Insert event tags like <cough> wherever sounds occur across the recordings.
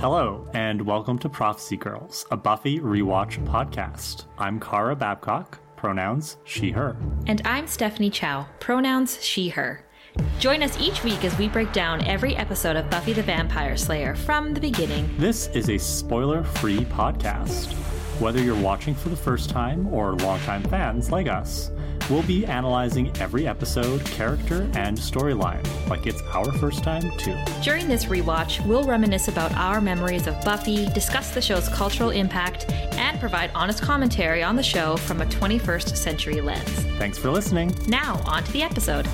Hello, and welcome to Prophecy Girls, a Buffy rewatch podcast. I'm Kara Babcock, pronouns she, her. And I'm Stephanie Chow, pronouns she, her. Join us each week as we break down every episode of Buffy the Vampire Slayer from the beginning. This is a spoiler free podcast. Whether you're watching for the first time or longtime fans like us, we'll be analyzing every episode, character, and storyline like it's our first time, too. During this rewatch, we'll reminisce about our memories of Buffy, discuss the show's cultural impact, and provide honest commentary on the show from a 21st century lens. Thanks for listening. Now, on to the episode.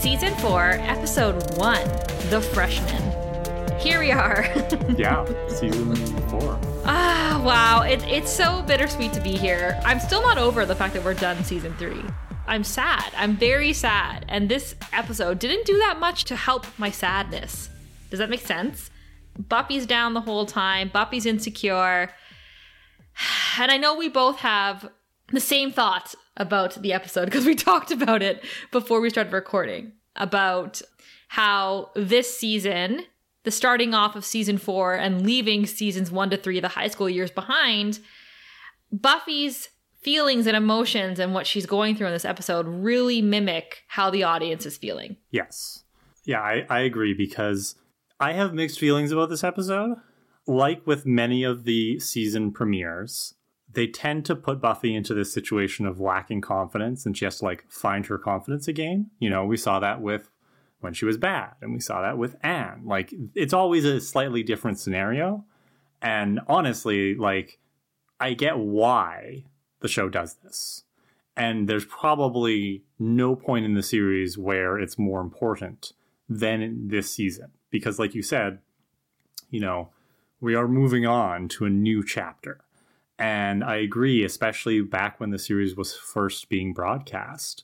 Season 4, Episode 1 The Freshman. Here we are. <laughs> yeah, season 4. Ah, wow. It, it's so bittersweet to be here. I'm still not over the fact that we're done season 3. I'm sad. I'm very sad. And this episode didn't do that much to help my sadness. Does that make sense? Buffy's down the whole time. Buffy's insecure. <sighs> And I know we both have the same thoughts about the episode because we <laughs> talked about it before we started recording about how this season, the starting off of season four and leaving seasons one to three, the high school years behind, Buffy's feelings and emotions and what she's going through in this episode really mimic how the audience is feeling. Yes. Yeah, I, I agree because I have mixed feelings about this episode. Like with many of the season premieres, they tend to put Buffy into this situation of lacking confidence and she has to like find her confidence again. You know, we saw that with when she was bad and we saw that with Anne. Like it's always a slightly different scenario. And honestly, like I get why the show does this. And there's probably no point in the series where it's more important than this season because like you said, you know, we are moving on to a new chapter and I agree, especially back when the series was first being broadcast,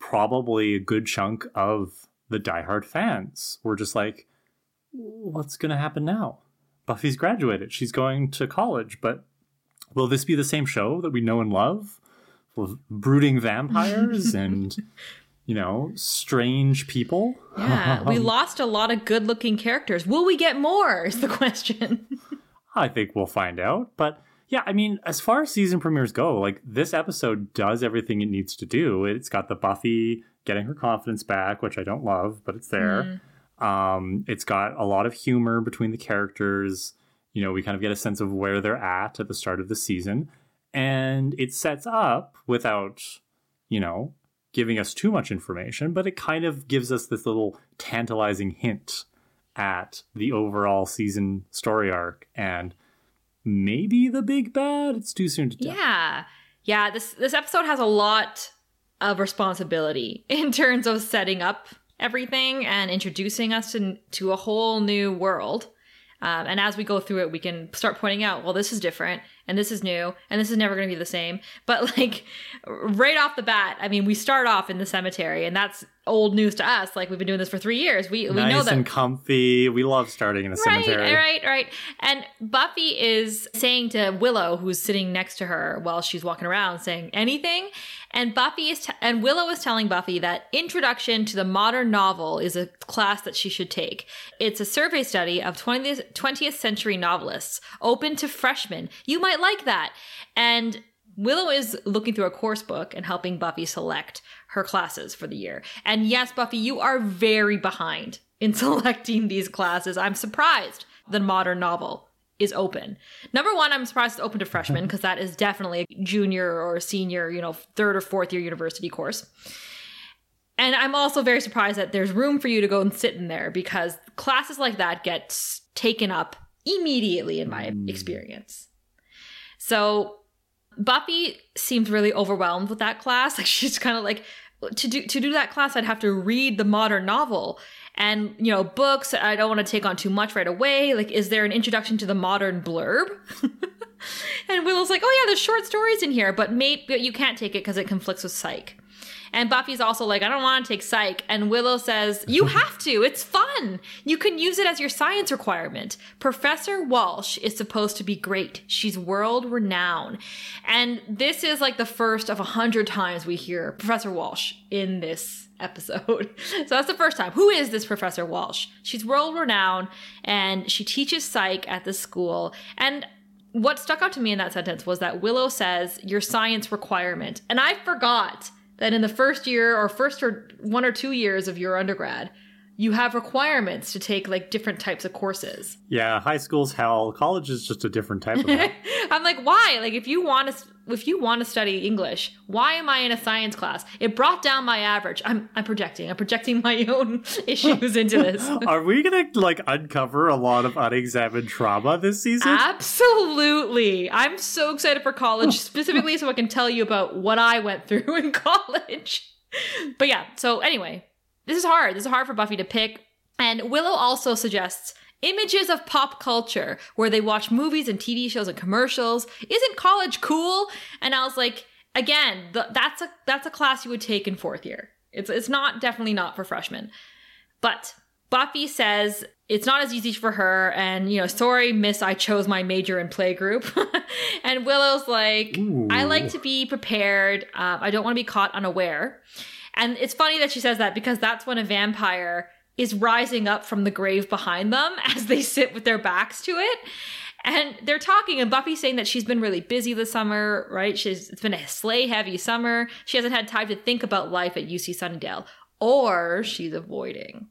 probably a good chunk of the diehard fans were just like, what's going to happen now? Buffy's graduated. She's going to college, but will this be the same show that we know and love? With brooding vampires <laughs> and, you know, strange people? Yeah, we <laughs> lost a lot of good looking characters. Will we get more? Is the question. <laughs> I think we'll find out. But yeah, I mean, as far as season premieres go, like this episode does everything it needs to do. It's got the Buffy getting her confidence back, which I don't love, but it's there. Mm. Um, it's got a lot of humor between the characters. You know, we kind of get a sense of where they're at at the start of the season. And it sets up without, you know, giving us too much information, but it kind of gives us this little tantalizing hint at the overall season story arc and maybe the big bad. It's too soon to tell. Yeah. Yeah, this this episode has a lot of responsibility in terms of setting up everything and introducing us to, to a whole new world. Um, and as we go through it, we can start pointing out, well, this is different, and this is new, and this is never going to be the same. But <laughs> like right off the bat, I mean, we start off in the cemetery, and that's old news to us. Like we've been doing this for three years. We we nice know that and comfy. We love starting in a right, cemetery. Right, right, And Buffy is saying to Willow, who's sitting next to her while she's walking around, saying anything. And Buffy is t- and Willow is telling Buffy that Introduction to the Modern Novel is a class that she should take. It's a survey study of 20th, 20th century novelists, open to freshmen. You might like that. And Willow is looking through a course book and helping Buffy select her classes for the year. And yes, Buffy, you are very behind in <laughs> selecting these classes. I'm surprised the modern novel is open. Number one, I'm surprised it's open to freshmen because that is definitely a junior or senior, you know, third or fourth year university course. And I'm also very surprised that there's room for you to go and sit in there because classes like that get taken up immediately in my mm. experience. So Buffy seems really overwhelmed with that class. <laughs> Like she's kind of like to do to do that class I'd have to read the modern novel and you know books i don't want to take on too much right away like is there an introduction to the modern blurb <laughs> and Willow's like, "Oh yeah, there's short stories in here, but maybe you can't take it because it conflicts with Psych." And Buffy's also like, I don't want to take psych. And Willow says, You <laughs> have to. It's fun. You can use it as your science requirement. Professor Walsh is supposed to be great. She's world renowned. And this is like the first of a hundred times we hear Professor Walsh in this episode. <laughs> So that's the first time. Who is this Professor Walsh? She's world renowned and she teaches psych at the school. And what stuck out to me in that sentence was that Willow says your science requirement. And I forgot that in the first year or first or one or two years of your undergrad, you have requirements to take like different types of courses. Yeah, high school's hell. College is just a different type of hell. <laughs> I'm like, why? Like, if you want to, if you want to study English, why am I in a science class? It brought down my average. I'm, I'm projecting. I'm projecting my <laughs> own issues into this. <laughs> Are we gonna like uncover a lot of unexamined trauma this season? Absolutely. I'm so excited for college, specifically so I can tell you about what I went through in college. But yeah. So anyway, this is hard. This is hard for Buffy to pick. And Willow also suggests images of pop culture where they watch movies and TV shows and commercials. Isn't college cool? And I was like, again, the, that's a that's a class you would take in fourth year. It's it's not definitely not for freshmen. But Buffy says it's not as easy for her, and you know, sorry, Miss, I chose my major in playgroup. <laughs> and Willow's like, Ooh. I like to be prepared. Um, I don't want to be caught unaware. And it's funny that she says that because that's when a vampire is rising up from the grave behind them <laughs> as they sit with their backs to it. And they're talking, and Buffy's saying that she's been really busy this summer, right? She's it's been a slay heavy summer. She hasn't had time to think about life at UC Sunnydale, or she's avoiding.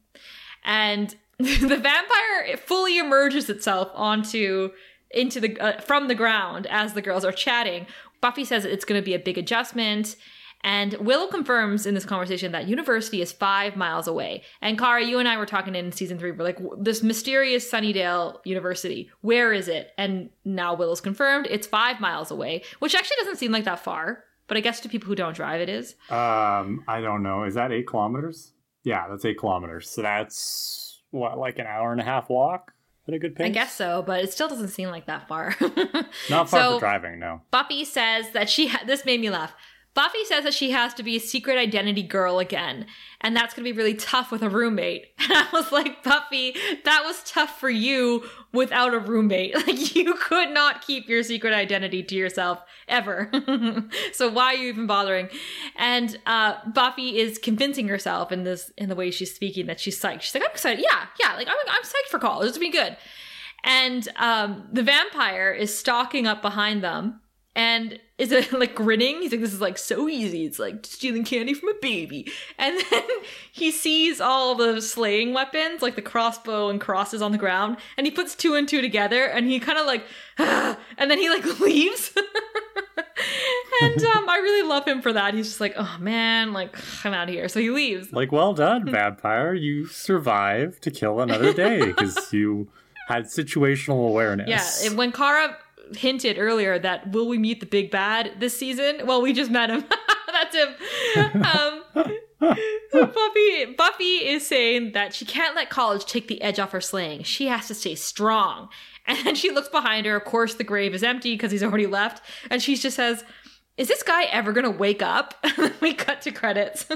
And <laughs> the vampire fully emerges itself onto into the uh, from the ground as the girls are chatting. Buffy says it's going to be a big adjustment and Willow confirms in this conversation that university is five miles away. And Kara, you and I were talking in season three. We're like, this mysterious Sunnydale University, where is it? And now Willow's confirmed it's five miles away, which actually doesn't seem like that far. But I guess to people who don't drive, it is. Um, I don't know. Is that eight kilometers? Yeah, that's eight kilometers. So that's what, like an hour and a half walk at a good pace? I guess so, but it still doesn't seem like that far. <laughs> Not far So- for driving, no. Buffy says that she ha- this made me laugh. Buffy says that she has to be a secret identity girl again, and that's going to be really tough with a roommate. <laughs> And I was like, Buffy, that was tough for you without a roommate. <laughs> Like you could not keep your secret identity to yourself ever. <laughs> so why are you even bothering? And uh, Buffy is convincing herself in this in the way she's speaking that she's psyched. She's like, I'm excited. Yeah, yeah. Like I'm I'm psyched for college. This will be good. And um, the vampire is stalking up behind them and is it <laughs> like grinning? He's like, this is like so easy. It's like stealing candy from a baby. <laughs> And then he sees all the slaying weapons, like the crossbow and crosses on the ground, and he puts two and two together and he kind of like, ah, <sighs> and then he like <laughs> leaves. and um, I really love him for that. He's just like, oh man, like <sighs> I'm out of here. So he leaves. Like, well done, vampire. You survived to kill another day because you had situational awareness. Yeah, and when Kara hinted earlier that will we meet the big bad this season? Well, we just met him. <laughs> That's him. Um, so <laughs> Buffy, Buffy is saying that she can't let college take the edge off her slaying. She has to stay strong. <laughs> And then she looks behind her. Of course, the grave is empty because he's already left. And she just says, "Is this guy ever gonna wake up?" we cut to credits.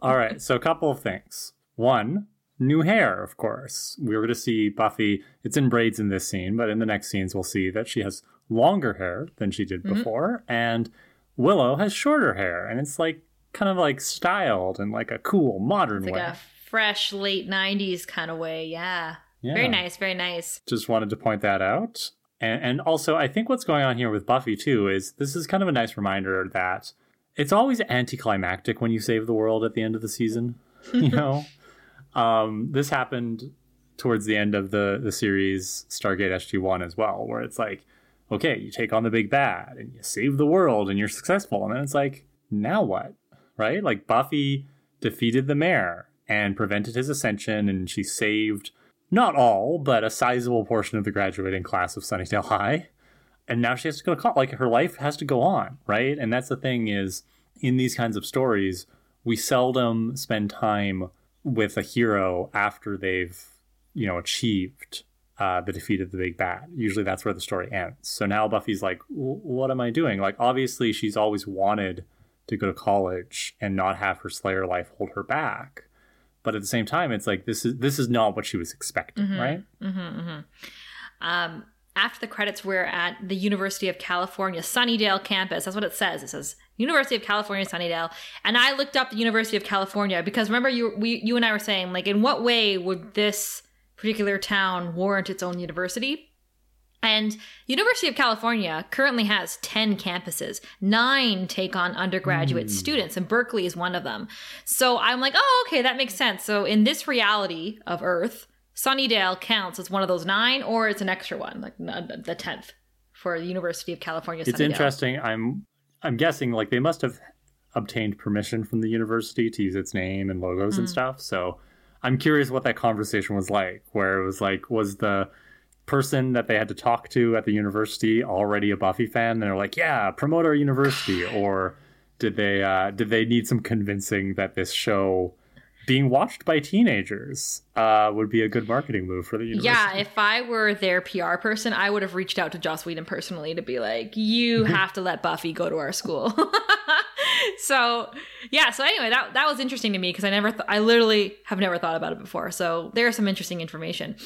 All right, so a couple of things. One, new hair, of course. We were going to see Buffy, it's in braids in this scene, but in the next scenes, we'll see that she has longer hair than she did mm-hmm. before, and Willow has shorter hair, and it's like kind of like styled in like a cool, modern like way. a fresh late '90s kind of way. Yeah. Yeah. Very nice. Very nice. Just wanted to point that out. And, and also, I think what's going on here with Buffy, too, is this is kind of a nice reminder that it's always anticlimactic when you save the world at the end of the season. You <laughs> know? Um, this happened towards the end of the, the series Stargate SG1 as well, where it's like, okay, you take on the big bad and you save the world and you're successful. And then it's like, now what? Right? Like Buffy defeated the mayor and prevented his ascension, and she saved not all, but a sizable portion of the graduating class of Sunnydale High. And now she has to go to college. Like her life has to go on, right? And that's the thing is, in these kinds of stories, we seldom spend time with a hero after they've, you know, achieved uh, the defeat of the big bad. Usually that's where the story ends. So now Buffy's like, what am I doing? Like, obviously, she's always wanted to go to college and not have her Slayer life hold her back. But at the same time, it's like this is this is not what she was expecting, Mm-hmm. right? Um, after the credits, we're at the University of California, Sunnydale campus. That's what it says. It says University of California, Sunnydale. And I looked up the University of California because remember you we you and I were saying like in what way would this particular town warrant its own university? And University of California currently has 10 campuses. 9 take on undergraduate hmm. students and Berkeley is one of them. So I'm like, "Oh, okay, that makes sense." So in this reality of Earth, Sunnydale counts as one of those 9 or it's an extra one, like the 10th for the University of California. It's Sunnydale. interesting. I'm I'm guessing like they must have obtained permission from the university to use its name and logos Mm. and stuff. So I'm curious what that conversation was like, where it was like, was the person that they had to talk to at the university already a Buffy fan? And they're like, yeah, promote our university, or did they uh, did they need some convincing that this show being watched by teenagers uh, would be a good marketing move for the university? Yeah, if I were their PR person, I would have reached out to Joss Whedon personally to be like, "You <laughs> have to let Buffy go to our school." <laughs> so, yeah. So anyway, that that was interesting to me because I never, th- I literally have never thought about it before. So there's some interesting information.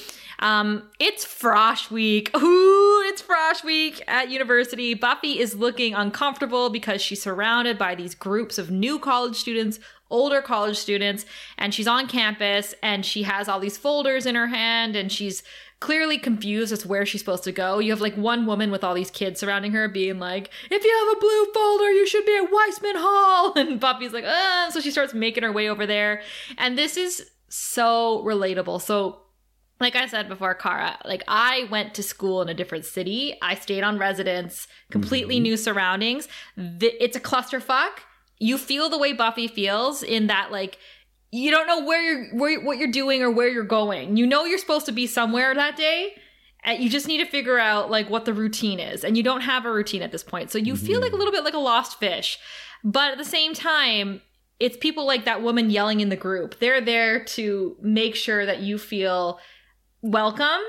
Um, it's Frosh Week. <laughs> Ooh, it's Frosh Week at university. Buffy is looking uncomfortable because she's surrounded by these groups of new college students older college students and she's on campus and she has all these folders in her hand and she's clearly confused as to where she's supposed to go. You have like one woman with all these kids surrounding her being like, if you have a blue folder, you should be at Weissman Hall. <laughs> And Buffy's like, uh, so she starts making her way over there. And this is so relatable. So like I said before, Kara, like I went to school in a different city. I stayed on residence, completely new surroundings. Th- It's a clusterfuck. You feel the way Buffy feels in that, like, you don't know where you're, where, what you're doing or where you're going. You know you're supposed to be somewhere that day. And you just need to figure out like what the routine is, and you don't have a routine at this point. So you feel like a mm-hmm. little bit like a lost fish, but at the same time, it's people like that woman yelling in the group. They're there to make sure that you feel welcome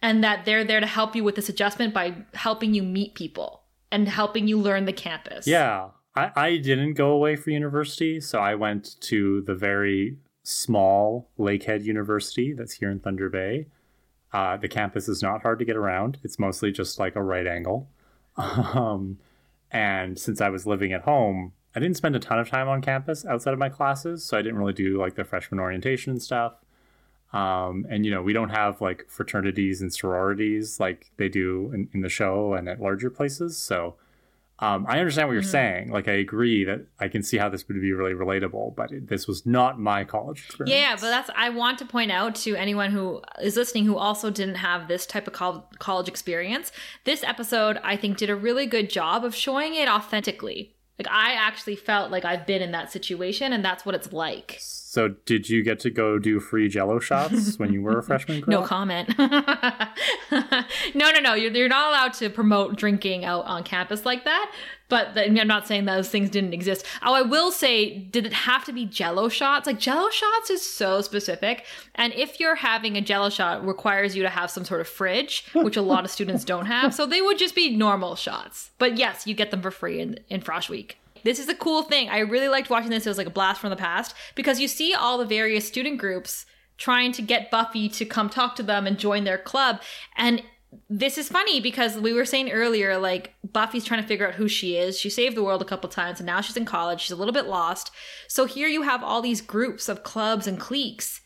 and that they're there to help you with this adjustment by helping you meet people and helping you learn the campus. Yeah. I, I didn't go away for university, so I went to the very small Lakehead University that's here in Thunder Bay. Uh, the campus is not hard to get around. It's mostly just like a right angle. <laughs> Um, and since I was living at home, I didn't spend a ton of time on campus outside of my classes, so I didn't really do like the freshman orientation stuff. Um, and you know, we don't have like fraternities and sororities like they do in, in the show and at larger places. So um, I understand what you're saying. Like, I agree that I can see how this would be really relatable, but it, this was not my college experience. Yeah, but that's I want to point out to anyone who is listening who also didn't have this type of col- college experience. This episode I think did a really good job of showing it authentically. Like I actually felt like I've been in that situation and that's what it's like. So, did you get to go do free Jello shots when you were a freshman <laughs> girl? No comment. <laughs> no, no, no. You're, you're not allowed to promote drinking out on campus like that. But the, I'm not saying those things didn't exist. Oh, I will say, did it have to be Jello shots? Like Jello shots is so specific, and if you're having a Jello shot, requires you to have some sort of fridge, which a lot of students don't have. So they would just be normal shots. But yes, you get them for free in in Frosh Week. This is a cool thing. I really liked watching this. It was like a blast from the past because you see all the various student groups trying to get Buffy to come talk to them and join their club. And this is funny because we were saying earlier, like Buffy's trying to figure out who she is. She saved the world a couple times and now she's in college. She's a little bit lost. So here you have all these groups of clubs and cliques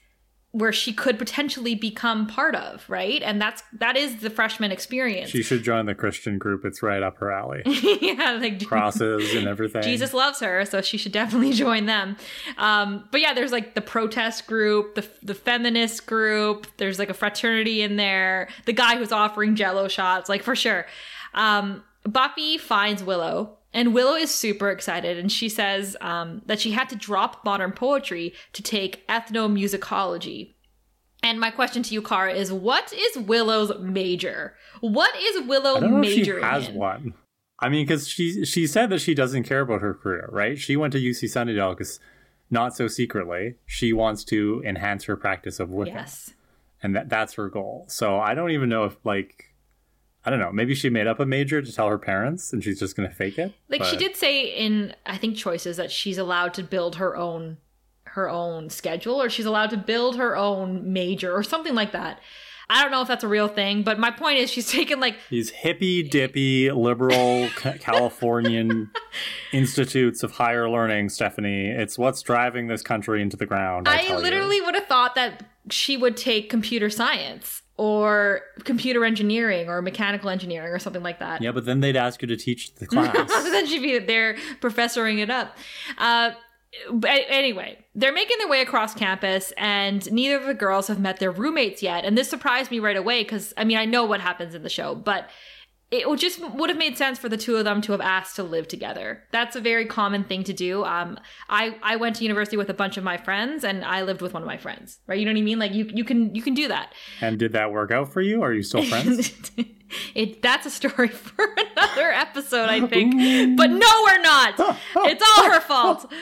where she could potentially become part of, right? And that's that is the freshman experience. She should join the Christian group. It's right up her alley. <laughs> yeah, like <laughs> Crosses and everything. Jesus loves her, so she should definitely <laughs> join them. Um, but yeah, there's like the protest group, the the feminist group. There's like a fraternity in there. The guy who's offering Jello shots, like for sure. Um, Buffy finds Willow, and Willow is super excited, and she says um, that she had to drop modern poetry to take ethnomusicology. And my question to you, Kara, is what is Willow's major? What is Willow I don't know if she has in? one. I mean, because she she said that she doesn't care about her career, right? She went to UC Sunnydale because, not so secretly, she wants to enhance her practice of Wicca. Yes. and that that's her goal. So I don't even know if like I don't know. Maybe she made up a major to tell her parents, and she's just going to fake it. Like she did say in I think choices that she's allowed to build her own her own schedule or she's allowed to build her own major or something like that. I don't know if that's a real thing, but my point is she's <laughs> taken like These hippy dippy liberal <laughs> Californian institutes of higher learning, Stephanie. It's what's driving this country into the ground. I, I, tell you. literally would have thought that she would take computer science or computer engineering or mechanical engineering or something like that. Yeah, but then they'd ask you to teach the <laughs> class. then she'd be there professoring it up. Uh, but anyway, they're making their way across campus, and neither of the girls have met their roommates yet. And this surprised me right away because I mean I know what happens in the show, but it would just would have made sense for the two of them to have asked to live together. That's a very common thing to do. Um, I I went to university with a bunch of my friends, and I lived with one of my friends. Right? You know what I mean? Like you you can you can do that. and did that work out for you? Are you still friends? <laughs> it that's a story <laughs> for another episode, I think. But no, we're not. <laughs> It's all her fault.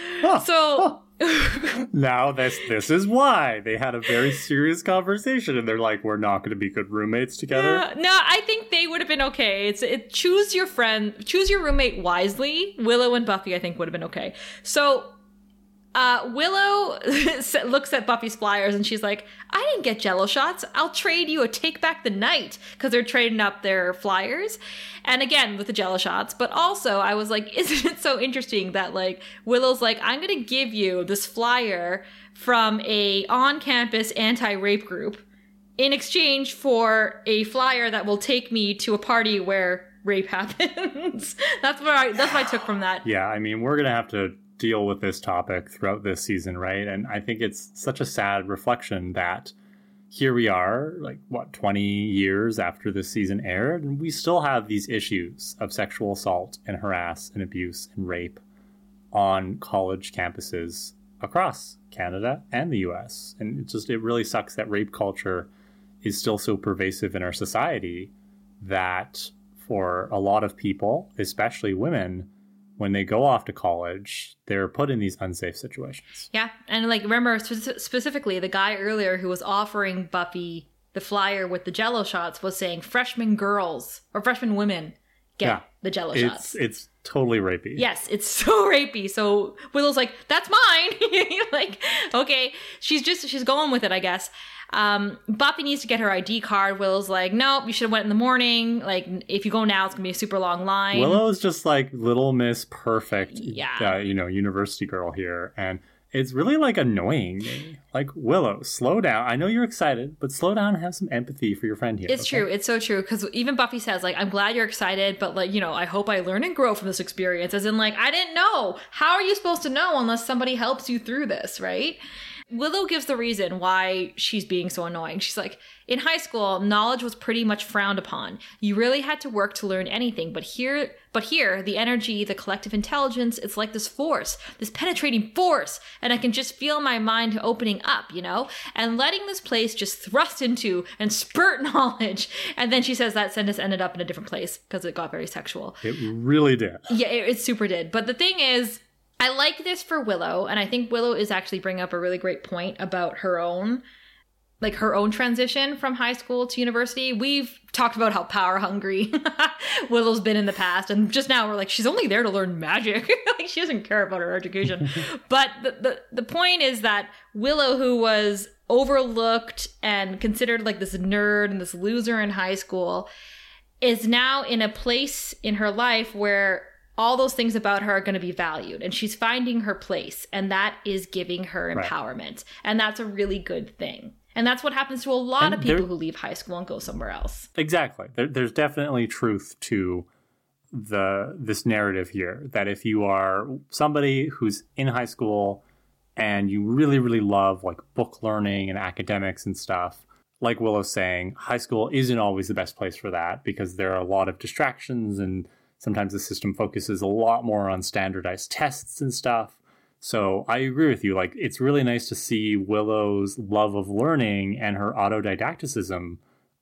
So <laughs> now this this is why they had a very serious conversation, and they're like, "We're not going to be good roommates together." uh, no, I think they would have been okay. It's it choose your friend, choose your roommate wisely. Willow and Buffy, I think, would have been okay. So uh, Willow <laughs> looks at Buffy's flyers and she's like, I didn't get jello shots. I'll trade you a take back the night because they're trading up their flyers. And again, with the jello shots. But also, I was like, <laughs> isn't it so interesting that like Willow's like, I'm going to give you this flyer from a on campus anti rape group in exchange for a flyer that will take me to a party where rape <laughs> happens. that's what I that's what I took from that. Yeah, I mean, we're going to have to deal with this topic throughout this season, right? And I think it's such a sad reflection that here we are, like, what, 20 years after this season aired, and we still have these issues of sexual assault and harass and abuse and rape on college campuses across Canada and the US. And it just, it really sucks that rape culture is still so pervasive in our society that for a lot of people, especially women, when they go off to college, they're put in these unsafe situations. Yeah, and like remember spe- specifically the guy earlier who was offering Buffy the flyer with the Jello shots was saying freshman girls or freshman women get Yeah. the Jello It's shots. it's totally rapey. Yes, it's <laughs> so rapey. So Willow's like, "That's mine." <laughs> like, okay, she's just she's going with it, I guess. Um, Buffy needs to get her ID card. Willow's like, "Nope, you should have went in the morning. Like, if you go now, it's gonna be a super long line." Willow's just like little Miss Perfect, Yeah. uh, you know, university girl here, and it's really like annoying. Like Willow, slow down. I know you're excited, but slow down and have some empathy for your friend here. It's okay? true. It's so true. Because even Buffy says, like, I'm glad you're excited, but, like, you know, I hope I learn and grow from this experience. As in, like, I didn't know. How are you supposed to know unless somebody helps you through this, right? Willow gives the reason why she's being so annoying. She's like, in high school, knowledge was pretty much frowned upon. You really had to work to learn anything, but here, but here, the energy, the collective intelligence, it's like this force, this penetrating force, and I can just feel my mind opening up, you know, and letting this place just thrust into and spurt <laughs> knowledge. And then she says that sentence ended up in a different place because it got very sexual. It really did. Yeah, it, it super did. But the thing is, I like this for Willow, and I think Willow is actually bringing up a really great point about her own, like her own transition from high school to university. We've talked about how power hungry <laughs> Willow's been in the past, and just now we're like, she's only there to learn magic. <laughs> like she doesn't care about her education. <laughs> but the, the the point is that Willow, who was overlooked and considered like this nerd and this loser in high school, is now in a place in her life where all those things about her are going to be valued and she's finding her place and that is giving her Right. empowerment and that's a really good thing and that's what happens to a lot And of people there- who leave high school and go somewhere else Exactly. There, there's definitely truth to the this narrative here that if you are somebody who's in high school and you really really love like book learning and academics and stuff like willow's saying high school isn't always the best place for that because there are a lot of distractions and sometimes the system focuses a lot more on standardized tests and stuff so I agree with you. Like, it's really nice to see Willow's love of learning and her autodidacticism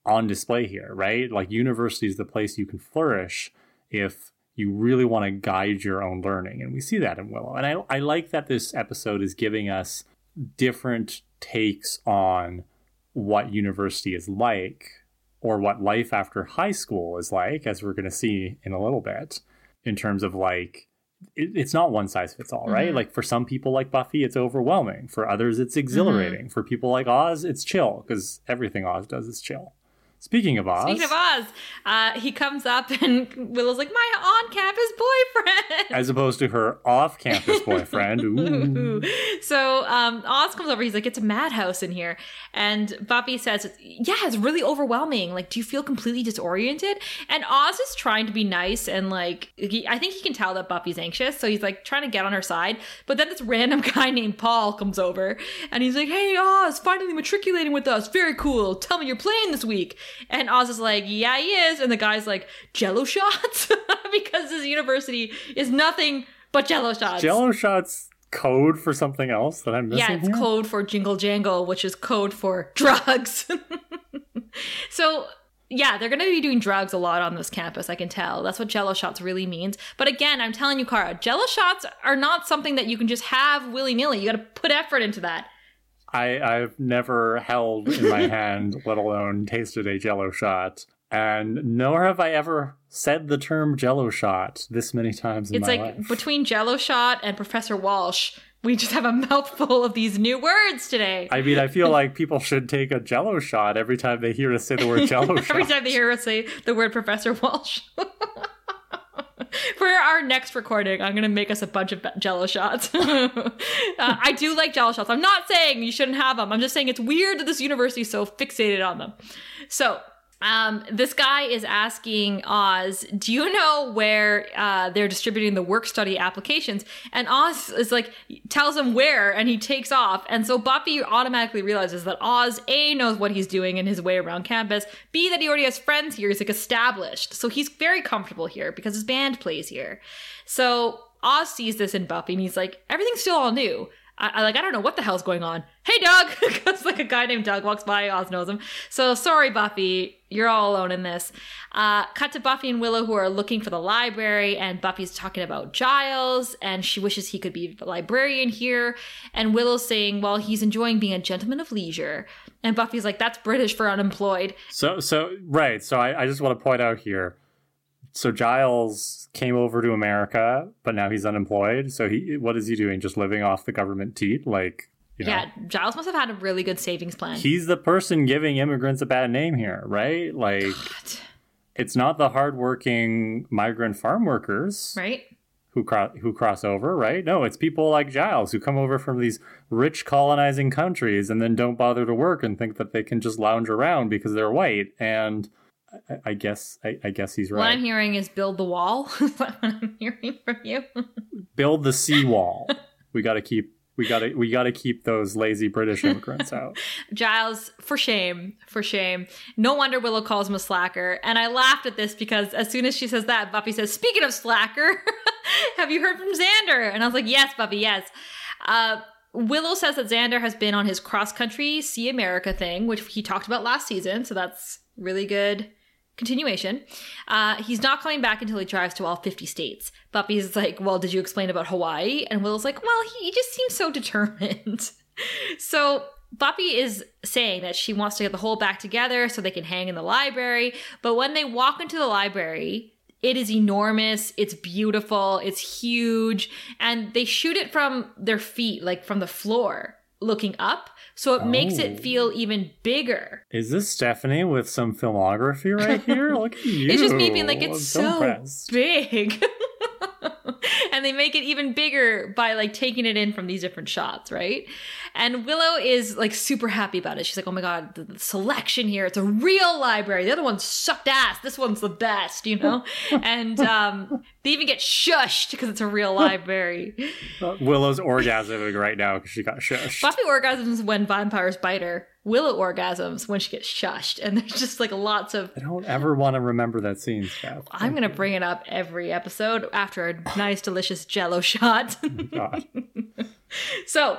on display here, right? Like, university is the place you can flourish if you really want to guide your own learning. And we see that in Willow. And I, I like that this episode is giving us different takes on what university is like or what life after high school is like, as we're going to see in a little bit, in terms of like, it, it's not one size fits all, right? Mhm. Like for some people like Buffy, it's overwhelming. For others, it's exhilarating. For people like Oz, it's chill because everything Oz does is chill. Speaking of Oz, Speaking of Oz, uh, he comes up and <laughs> Willow's like, my on-campus boyfriend. as opposed to her off-campus <laughs> boyfriend. Ooh. <laughs> so um, Oz comes over. He's like, "It's a madhouse in here," and Buffy says, "Yeah, it's really overwhelming. Like, do you feel completely disoriented?" And Oz is trying to be nice and like, he, I think he can tell that Buffy's anxious, so he's like trying to get on her side. But then this random guy named Paul comes over, and he's like, "Hey, Oz, finally matriculating with us. Very cool. Tell me you're playing this week." And Oz is like, "Yeah, he is," and the guy's like, "Jello shots," <laughs> because his university is nothing but Jello shots. Jello shots code for something else that I'm missing. Yeah, it's here? code for jingle jangle, which is code for drugs. <laughs> so, yeah, they're going to be doing drugs a lot on this campus, I can tell. That's what jello shots really means. But again, I'm telling you, Kara, jello shots are not something that you can just have willy nilly. You got to put effort into that. I, I've never held in my <laughs> hand, let alone tasted a jello shot. And nor have I ever said the term jello shot this many times in It's my like life. between jello shot and Professor Walsh, we just have a mouthful of these new words today. I mean, I feel <laughs> like people should take a jello shot every time they hear us say the word <laughs> jello shot. Every time they hear us say the word Professor Walsh. <laughs> For our next recording, I'm to make us a bunch of jello shots. <laughs> uh, I do like jello shots. I'm not saying you shouldn't have them. I'm just saying it's weird that this university is so fixated on them. So, um, this guy is asking Oz, do you know where uh, they're distributing the work study applications? And Oz is like, tells him where, and he takes off. And so Buffy automatically realizes that Oz, A, knows what he's doing in his way around campus, B, that he already has friends here. He's like established. So he's very comfortable here because his band plays here. So Oz sees this in Buffy and he's like, everything's still all new. I, I like I don't know what the hell's going on. Hey Doug, <laughs> because like a guy named Doug walks by, Oz knows him. So sorry, Buffy, you're all alone in this. Uh, cut to Buffy and Willow who are looking for the library, and Buffy's talking about Giles, and she wishes he could be the librarian here. And Willow's saying, well, he's enjoying being a gentleman of leisure. And Buffy's like, that's British for unemployed. So, so right. So, I, I just want to point out here. So Giles came over to America, but now he's unemployed. So he, what is he doing? Just living off the government teat? Like, you know, Yeah, Giles must have had a really good savings plan. he's the person giving immigrants a bad name here, right? Like, God, it's not the hardworking migrant farm workers right? who cross who cross over, right? No, it's people like Giles who come over from these rich colonizing countries and then don't bother to work and think that they can just lounge around because they're white. And I, I guess I, I guess he's right. What. I'm hearing is build the wall. <laughs> What I'm hearing from you? Build the seawall. <laughs> we got to keep we got to we got to keep those lazy British <laughs> immigrants out. Giles, for shame, for shame. No wonder Willow calls him a slacker. And I laughed at this because as soon as she says that, Buffy says, Speaking of slacker, have you heard from Xander? And I was like, Yes, Buffy, yes. Uh, Willow says that Xander has been on his cross country See America thing, which he talked about last season. So that's really good continuation. Uh, he's not coming back until he drives to all 50 states. Buffy's like, Well, did you explain about Hawaii? And Will's like, Well, he, he just seems so <laughs> determined. so Buffy is saying that she wants to get the whole back together so they can hang in the library. But when they walk into the library, it is enormous. It's beautiful. It's huge. And they shoot it from their feet, like from the floor, looking up. So it makes Oh. it feel even bigger. Is this Stephanie with some filmography right here? <laughs> Look at you. It's just me being like, I'm it's so big. <laughs> <laughs> and they make it even bigger by like taking it in from these different shots, right? And Willow is like super happy about it. She's like, oh my God, the, the selection here, it's a real library. The other one sucked ass. This one's the best, you know? <laughs> and um, they even get shushed because it's a real <laughs> library. Uh, Willow's orgasming right now because she got shushed. Buffy orgasms when vampires bite her. Willow orgasms when she gets shushed. And <laughs> there's just like lots of I don't ever want to remember that scene, Steph. I'm gonna bring it up every episode after a nice, delicious Jello shot. Oh God. <laughs> so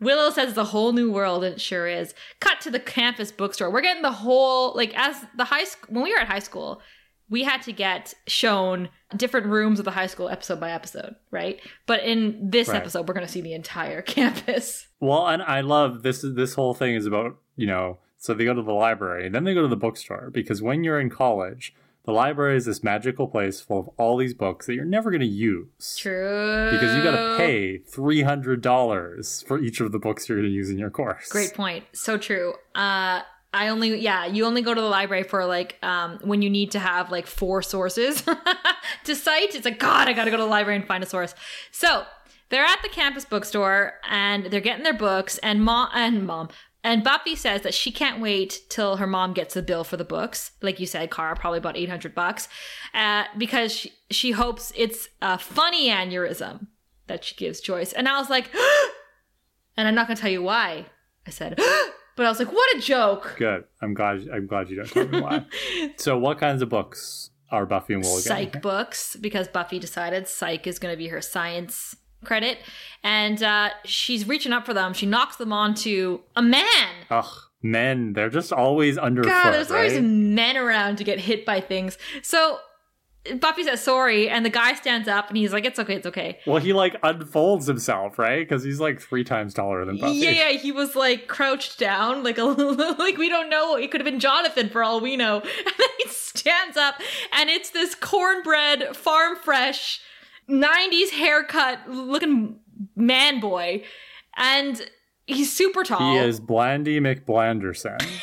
Willow says it's a whole new world, and it sure is. Cut to the campus bookstore. We're getting the whole like as the high school when we were at high school. We had to get shown different rooms of the high school episode by episode, right? But in this Right. episode, we're going to see the entire <laughs> campus. Well, and I love this. This whole thing is about you know So they go to the library and then they go to the bookstore because when you're in college, the library is this magical place full of all these books that you're never going to use. True. Because you got to pay $300 for each of the books you're going to use in your course. Great point. So true. Uh, I only, yeah, you only go to the library for like um, when you need to have like four sources <laughs> to cite. It's like, God, I got to go to the library and find a source. So they're at the campus bookstore and they're getting their books, and mom and mom and Buffy says that she can't wait till her mom gets the bill for the books. Like you said, Kara, probably about 800 bucks. Uh, because she, she hopes it's a funny aneurysm that she gives Joyce. And I was like, <gasps> and I'm not going to tell you why I said, <gasps> but I was like, what a joke. Good. I'm glad. I'm glad you don't tell me why. <laughs> so, what kinds of books are Buffy and getting? Psych books, because Buffy decided psych is going to be her science credit, and uh, she's reaching up for them. She knocks them onto a man. Ugh, men. They're just always underfoot. God, there's right? always men around to get hit by things. So Buffy says sorry, and the guy stands up and he's like, "It's okay, it's okay." Well, he like unfolds himself, right? Because he's like three times taller than Buffy. Yeah, yeah, he was like crouched down, like a <laughs> like we don't know. It could have been Jonathan for all we know. <laughs> And then he stands up, and it's this cornbread, farm fresh, '90s haircut looking man boy, and he's super tall. He is Blandy McBlanderson. <laughs>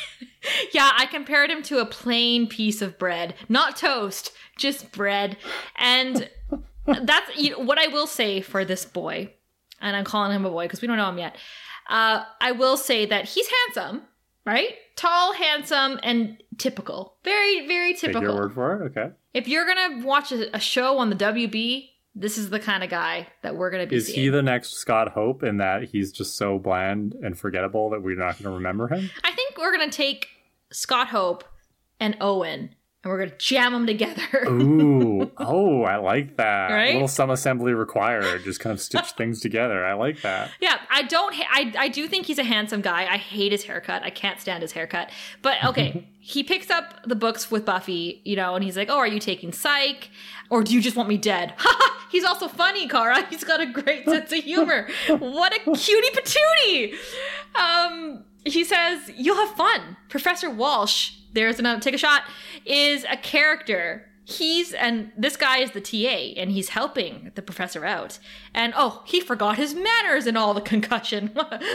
Yeah, I compared him to a plain piece of bread, not toast, just bread. And <laughs> that's you know, what I will say for this boy, and I'm calling him a boy because we don't know him yet. Uh, I will say that he's handsome, right? Tall, handsome, and typical. Very, very typical. Take your word for it. Okay. If you're gonna watch a, a show on the WB, this is the kind of guy that we're gonna be Is seeing. he the next Scott Hope in that he's just so bland and forgettable that we're not going to remember him? I think we're gonna take Scott Hope and Owen, and we're gonna jam them together. Ooh, <laughs> oh, I like that. Right? Little some assembly required. Just kind of stitch <laughs> things together. I like that. Yeah, I don't. Ha- I I do think he's a handsome guy. I hate his haircut. I can't stand his haircut. But okay, <laughs> he picks up the books with Buffy, you know, and he's like, "Oh, are you taking Psych, or do you just want me dead?" <laughs> he's also funny, Kara. <laughs> He's got a great sense of humor. <laughs> what a cutie patootie! Um, he says, "You'll have fun." Professor Walsh. There's another. Take a shot. Is a character he's and this guy is the TA and he's helping the professor out. And oh, he forgot his manners in all the concussion.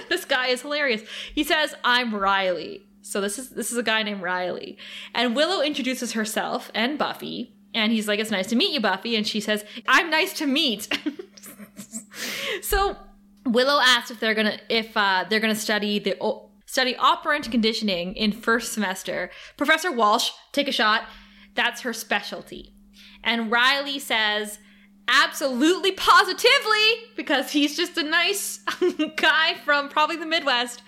this guy is hilarious. He says, "I'm Riley." So this is this is a guy named Riley. And Willow introduces herself and Buffy, and he's like, "It's nice to meet you, Buffy." And she says, "I'm nice to meet." <laughs> so Willow asks if they're gonna if uh, they're gonna study the o- study operant conditioning in first semester. Professor Walsh, take a shot. That's her specialty. And Riley says, absolutely positively, because he's just a nice <laughs> guy from probably the Midwest.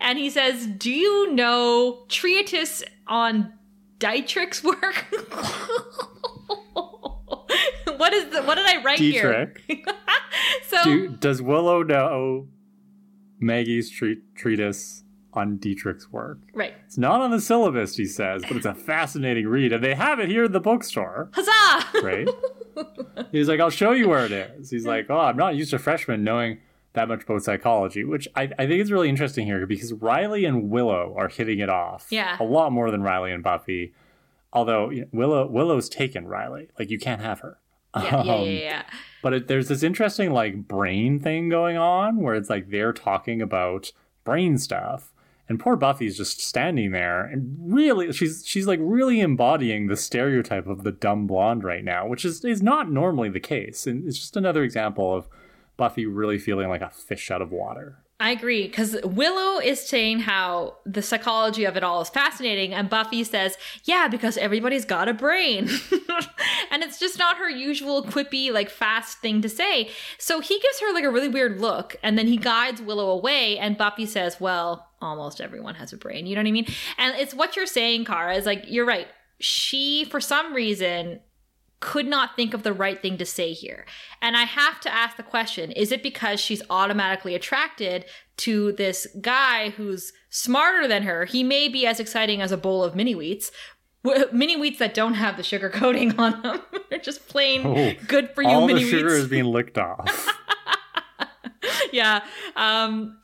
And he says, Do you know treatise on Dietrich's work? <laughs> what is the what did I write Dietrich. here? <laughs> so Do, does Willow know Maggie's treat, treatise on Dietrich's work? right. It's not on the syllabus, he says, but it's a fascinating read, and they have it here in the bookstore, Huzzah! right? <laughs> He's like, I'll show you where it is. He's like, oh, I'm not used to freshmen knowing that much about psychology, which I, I think is really interesting here because Riley and Willow are hitting it off Yeah. a lot more than Riley and Buffy. Although you know, Willow Willow's taken Riley, like you can't have her. yeah, yeah, Um, yeah, yeah. But it, there's this interesting like brain thing going on where it's like they're talking about brain stuff, and poor Buffy's just standing there and really she's she's like really embodying the stereotype of the dumb blonde right now, which is is not normally the case, and it's just another example of Buffy really feeling like a fish out of water. I agree because Willow is saying how the psychology of it all is fascinating, and Buffy says, "Yeah, because everybody's got a brain," <laughs> and it's just not her usual quippy, like fast thing to say. So he gives her like a really weird look, and then he guides Willow away, and Buffy says, "Well, almost everyone has a brain." You know what I mean? And it's what you're saying, Kara. Is like you're right. She, for some reason, could not think of the right thing to say here. And I have to ask the question is it because she's automatically attracted to this guy who's smarter than her? He may be as exciting as a bowl of mini wheats. Mini wheats that don't have the sugar <laughs> coating on them. <laughs> They're just plain Oh, good for you All mini the sugar wheats. is being licked off. <laughs> yeah. Um,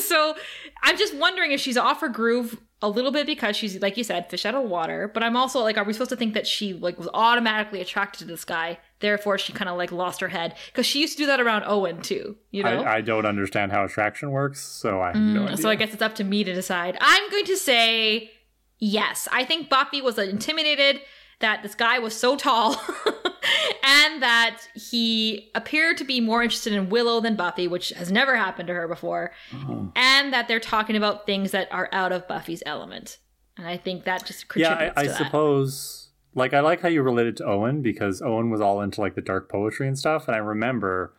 so I'm just wondering if she's off her groove a little bit because she's like you said, fish out of water. But I'm also like, are we supposed to think that she like was automatically attracted to this guy? Therefore, she kind of like lost her head because she used to do that around Owen too. You know. I, I don't understand how attraction works, so I have no. Mm, so I guess it's up to me to decide. I'm going to say yes. I think Buffy was intimidated that this guy was so tall <laughs> and that he appeared to be more interested in Willow than Buffy, which has never happened to her before, Oh. and that they're talking about things that are out of Buffy's element. And I think that just yeah, I, I suppose. Like, I like how you related to Owen because Owen was all into like the dark poetry and stuff, and I remember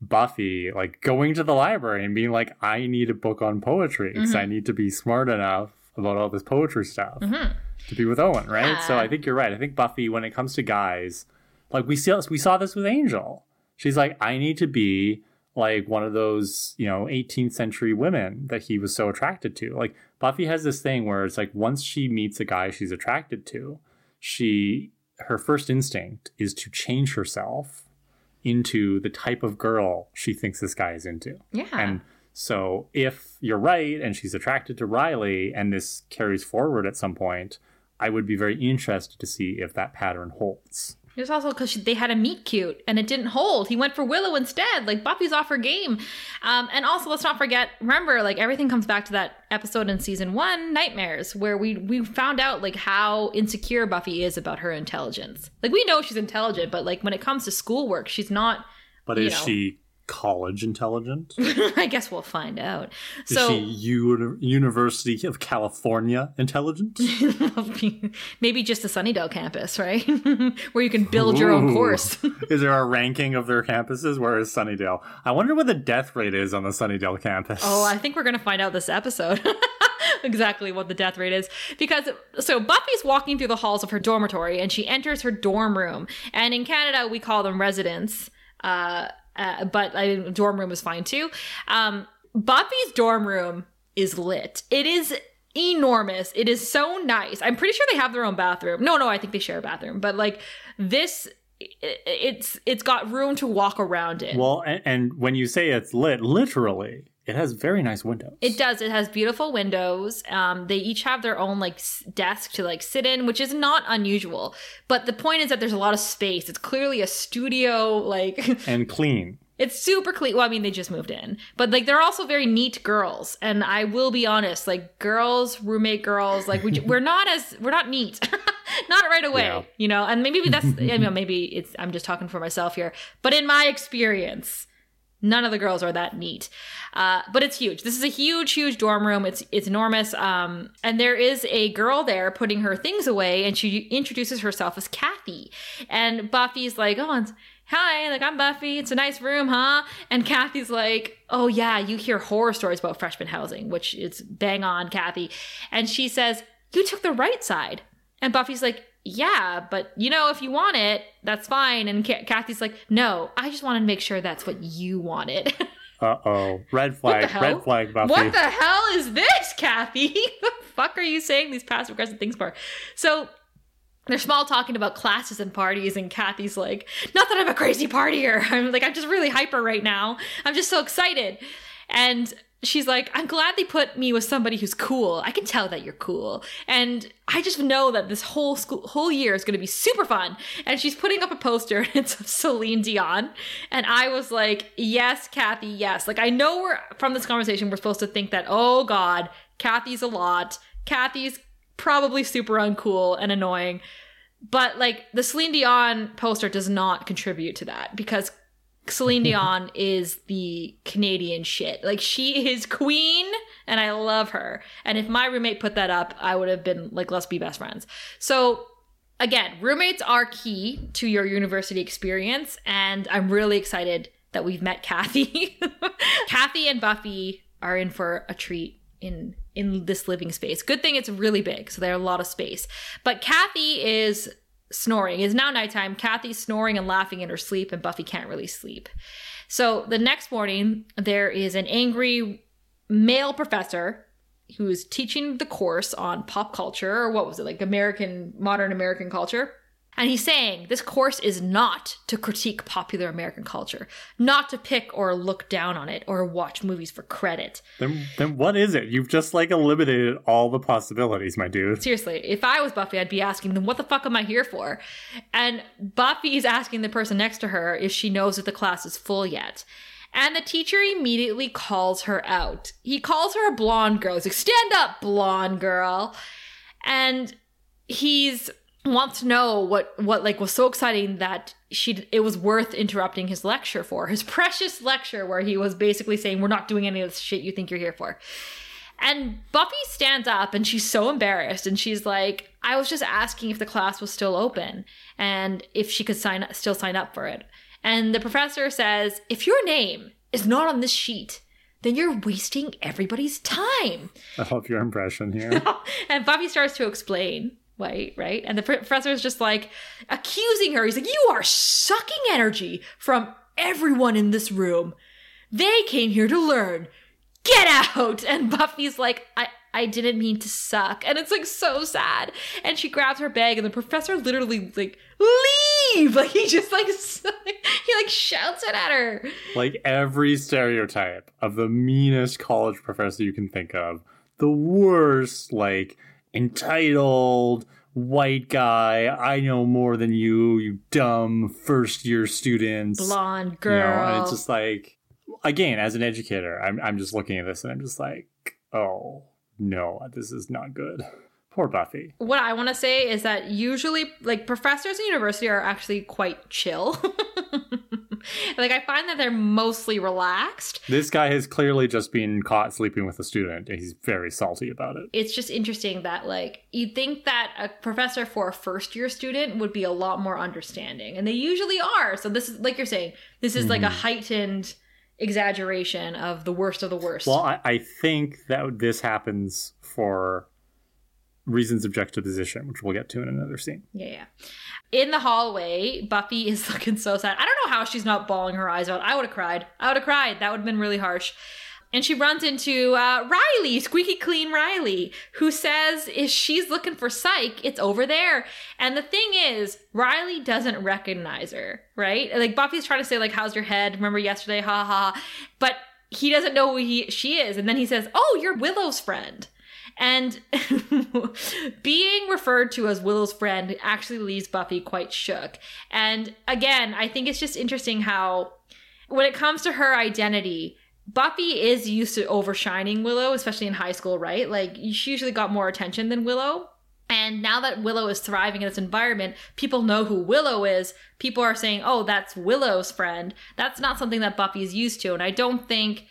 Buffy like going to the library and being like, "I need a book on poetry because Mm-hmm. I need to be smart enough about all this poetry stuff mm-hmm. to be with Owen." Right. So I think you're right. I think Buffy, when it comes to guys, like we see we saw this with Angel. She's like, "I need to be." Like one of those, you know, 18th century women that he was so attracted to. Like Buffy has this thing where it's like once she meets a guy she's attracted to, she her first instinct is to change herself into the type of girl she thinks this guy is into. Yeah. And so if you're right and she's attracted to Riley and this carries forward at some point, I would be very interested to see if that pattern holds. It was also because they had a meet cute and it didn't hold. He went for Willow instead. Like Buffy's off her game. Um, and also, let's not forget. Remember, like everything comes back to that episode in season one, Nightmares, where we we found out like how insecure Buffy is about her intelligence. Like we know she's intelligent, but like when it comes to schoolwork, she's not. But is know. she college intelligent? <laughs> I guess we'll find out. Is So she Uni- University of California intelligent? <laughs> maybe just the Sunnydale campus, right, <laughs> where you can build your own course. is there a ranking of their campuses? Where is Sunnydale? I wonder what the death rate is on the Sunnydale campus. Oh, I think we're going to find out this episode. exactly what the death rate is because so Buffy's walking through the halls of her dormitory and she enters her dorm room and in Canada we call them residence uh, uh but I, dorm room is fine too. Um Buffy's dorm room is lit. It is enormous. It is so nice. I'm pretty sure they have their own bathroom. No no I think they share a bathroom but like this it's it's got room to walk around in. Well, and, and when you say it's lit, literally, it has very nice windows. It does. It has beautiful windows. Um, they each have their own like s- desk to like sit in, which is not unusual. But the point is that there's a lot of space. It's clearly a studio. Like <laughs> and clean. it's super clean. Well, I mean, they just moved in, but like they're also very neat girls. And I will be honest, like girls, roommate girls, like we j- <laughs> we're not as we're not neat. <laughs> not right away, Yeah. you know. And maybe that's you know maybe it's I'm just talking for myself here, but in my experience, none of the girls are that neat. Uh, but it's huge. This is a huge, huge dorm room. It's it's enormous. Um, and there is a girl there putting her things away, and she introduces herself as Kathy. And Buffy's like, "Oh, hi, like I'm Buffy. It's a nice room, huh?" And Kathy's like, "Oh yeah, you hear horror stories about freshman housing, which is bang on, Kathy." And she says, "You took the right side." And Buffy's like, yeah, but you know, if you want it, that's fine. And Kathy's like, no, I just want to make sure that's what you wanted. <laughs> Uh oh. Red flag. Red flag, Buffy. What the hell is this, <laughs> Kathy? the fuck are you saying these passive aggressive things for? So they're small talking about classes and parties, and Kathy's like, not that I'm a crazy partier. <laughs> I'm like, I'm just really hyper right now. I'm just so excited. And she's like, I'm glad they put me with somebody who's cool. I can tell that you're cool. And I just know that this whole school whole year is gonna be super fun. And she's putting up a poster <laughs> and it's of Celine Dion. And I was like, yes, Kathy, yes. Like I know we're from this conversation, we're supposed to think that, oh God, Kathy's a lot. Kathy's probably super uncool and annoying. But like the Celine Dion poster does not contribute to that because Celine Dion is the Canadian shit. Like she is queen and I love her. And if my roommate put that up, I would have been like, let's be best friends. So again, roommates are key to your university experience. And I'm really excited that we've met Kathy. <laughs> Kathy and Buffy are in for a treat in in this living space. Good thing it's really big, so there's a lot of space. But Kathy is snoring. It's now nighttime. Kathy's snoring and laughing in her sleep, and Buffy can't really sleep. So the next morning, there is an angry male professor who's teaching the course on pop culture, or what was it, like American, modern American culture. And he's saying this course is not to critique popular American culture, not to pick or look down on it or watch movies for credit. Then, then what is it? You've just like eliminated all the possibilities, my dude. Seriously, if I was Buffy, I'd be asking them, what the fuck am I here for? And Buffy's asking the person next to her if she knows if the class is full yet. And the teacher immediately calls her out. He calls her a blonde girl. He's like, stand up, blonde girl. And he's wants to know what what like was so exciting that she it was worth interrupting his lecture for his <laughs> precious lecture where he was basically saying we're not doing any of this shit you think you're here for. And buffy stands up and she's so embarrassed and she's like i was just asking if the class was still open and if she could sign still sign up for it. And the professor says if your name is not on this sheet then you're wasting everybody's time. I love your impression here. <laughs> and buffy starts to explain Right, right. And the professor is just like accusing her. He's like, You are sucking energy from everyone in this room. They came here to learn. Get out! <laughs> And Buffy's like, I, I didn't mean to suck. And it's like so sad. And she grabs her bag and the professor literally like, leave! <laughs> Like he just like, <laughs> he like shouts it at her. Like every stereotype of the meanest college professor you can think of. The worst, like, entitled white guy. I know more than you, you dumb first year students. Blonde girl. You know, and it's just like, again, as an educator, I'm, I'm just looking at this and I'm just like, oh, no, this is not good. Poor Buffy. What I want to say is that usually, like, professors in university are actually quite chill. <laughs> <laughs> like I find that they're mostly relaxed. This guy has clearly just been caught sleeping with a student and he's very salty about it. It's just interesting that like you'd think that a professor for a first year student would be a lot more understanding and they usually are. So this is like you're saying, this is mm-hmm. like a mm-hmm. heightened exaggeration of the worst of the worst. Well, I, I think that this happens for reasons juxtaposition, which we'll get to in another scene. Yeah, yeah. In the hallway, Buffy is <laughs> looking so sad. I don't know how she's not bawling her eyes out. I would have cried. I would have cried. That would have been really harsh. And she runs into uh, Riley, squeaky clean Riley, who says if she's looking for Psych, it's over there. And the thing is, Riley doesn't recognize her, right? Like Buffy's trying to say, like, "How's your head? Remember yesterday? Ha ha." But he doesn't know who he she is, and then he says, "Oh, you're Willow's friend." And <laughs> being referred to as Willow's friend actually leaves Buffy quite shook. And again, I think it's just interesting how, when it comes to her identity, Buffy is used to overshining Willow, especially in high school, right? Like, she usually got more attention than Willow. And now that Willow is thriving in this environment, people know who Willow is. People are saying, oh, that's Willow's friend. That's not something that Buffy's used to. And I don't think